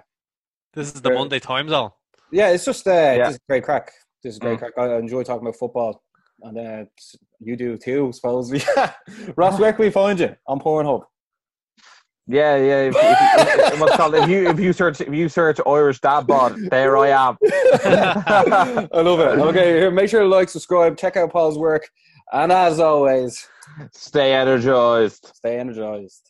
this is the Monday time zone. Yeah, it's just uh, yeah. this is great crack. This is great mm. crack. I enjoy talking about football, and uh, you do too, supposedly. *laughs* Ross, where can we find you on Pornhub? Yeah, yeah. If, if, if, what's called if you if you search if you search Irish dad bod, there I am. *laughs* *laughs* I love it. Okay, here, make sure to like, subscribe, check out Paul's work, and as always, stay energized. Stay energized.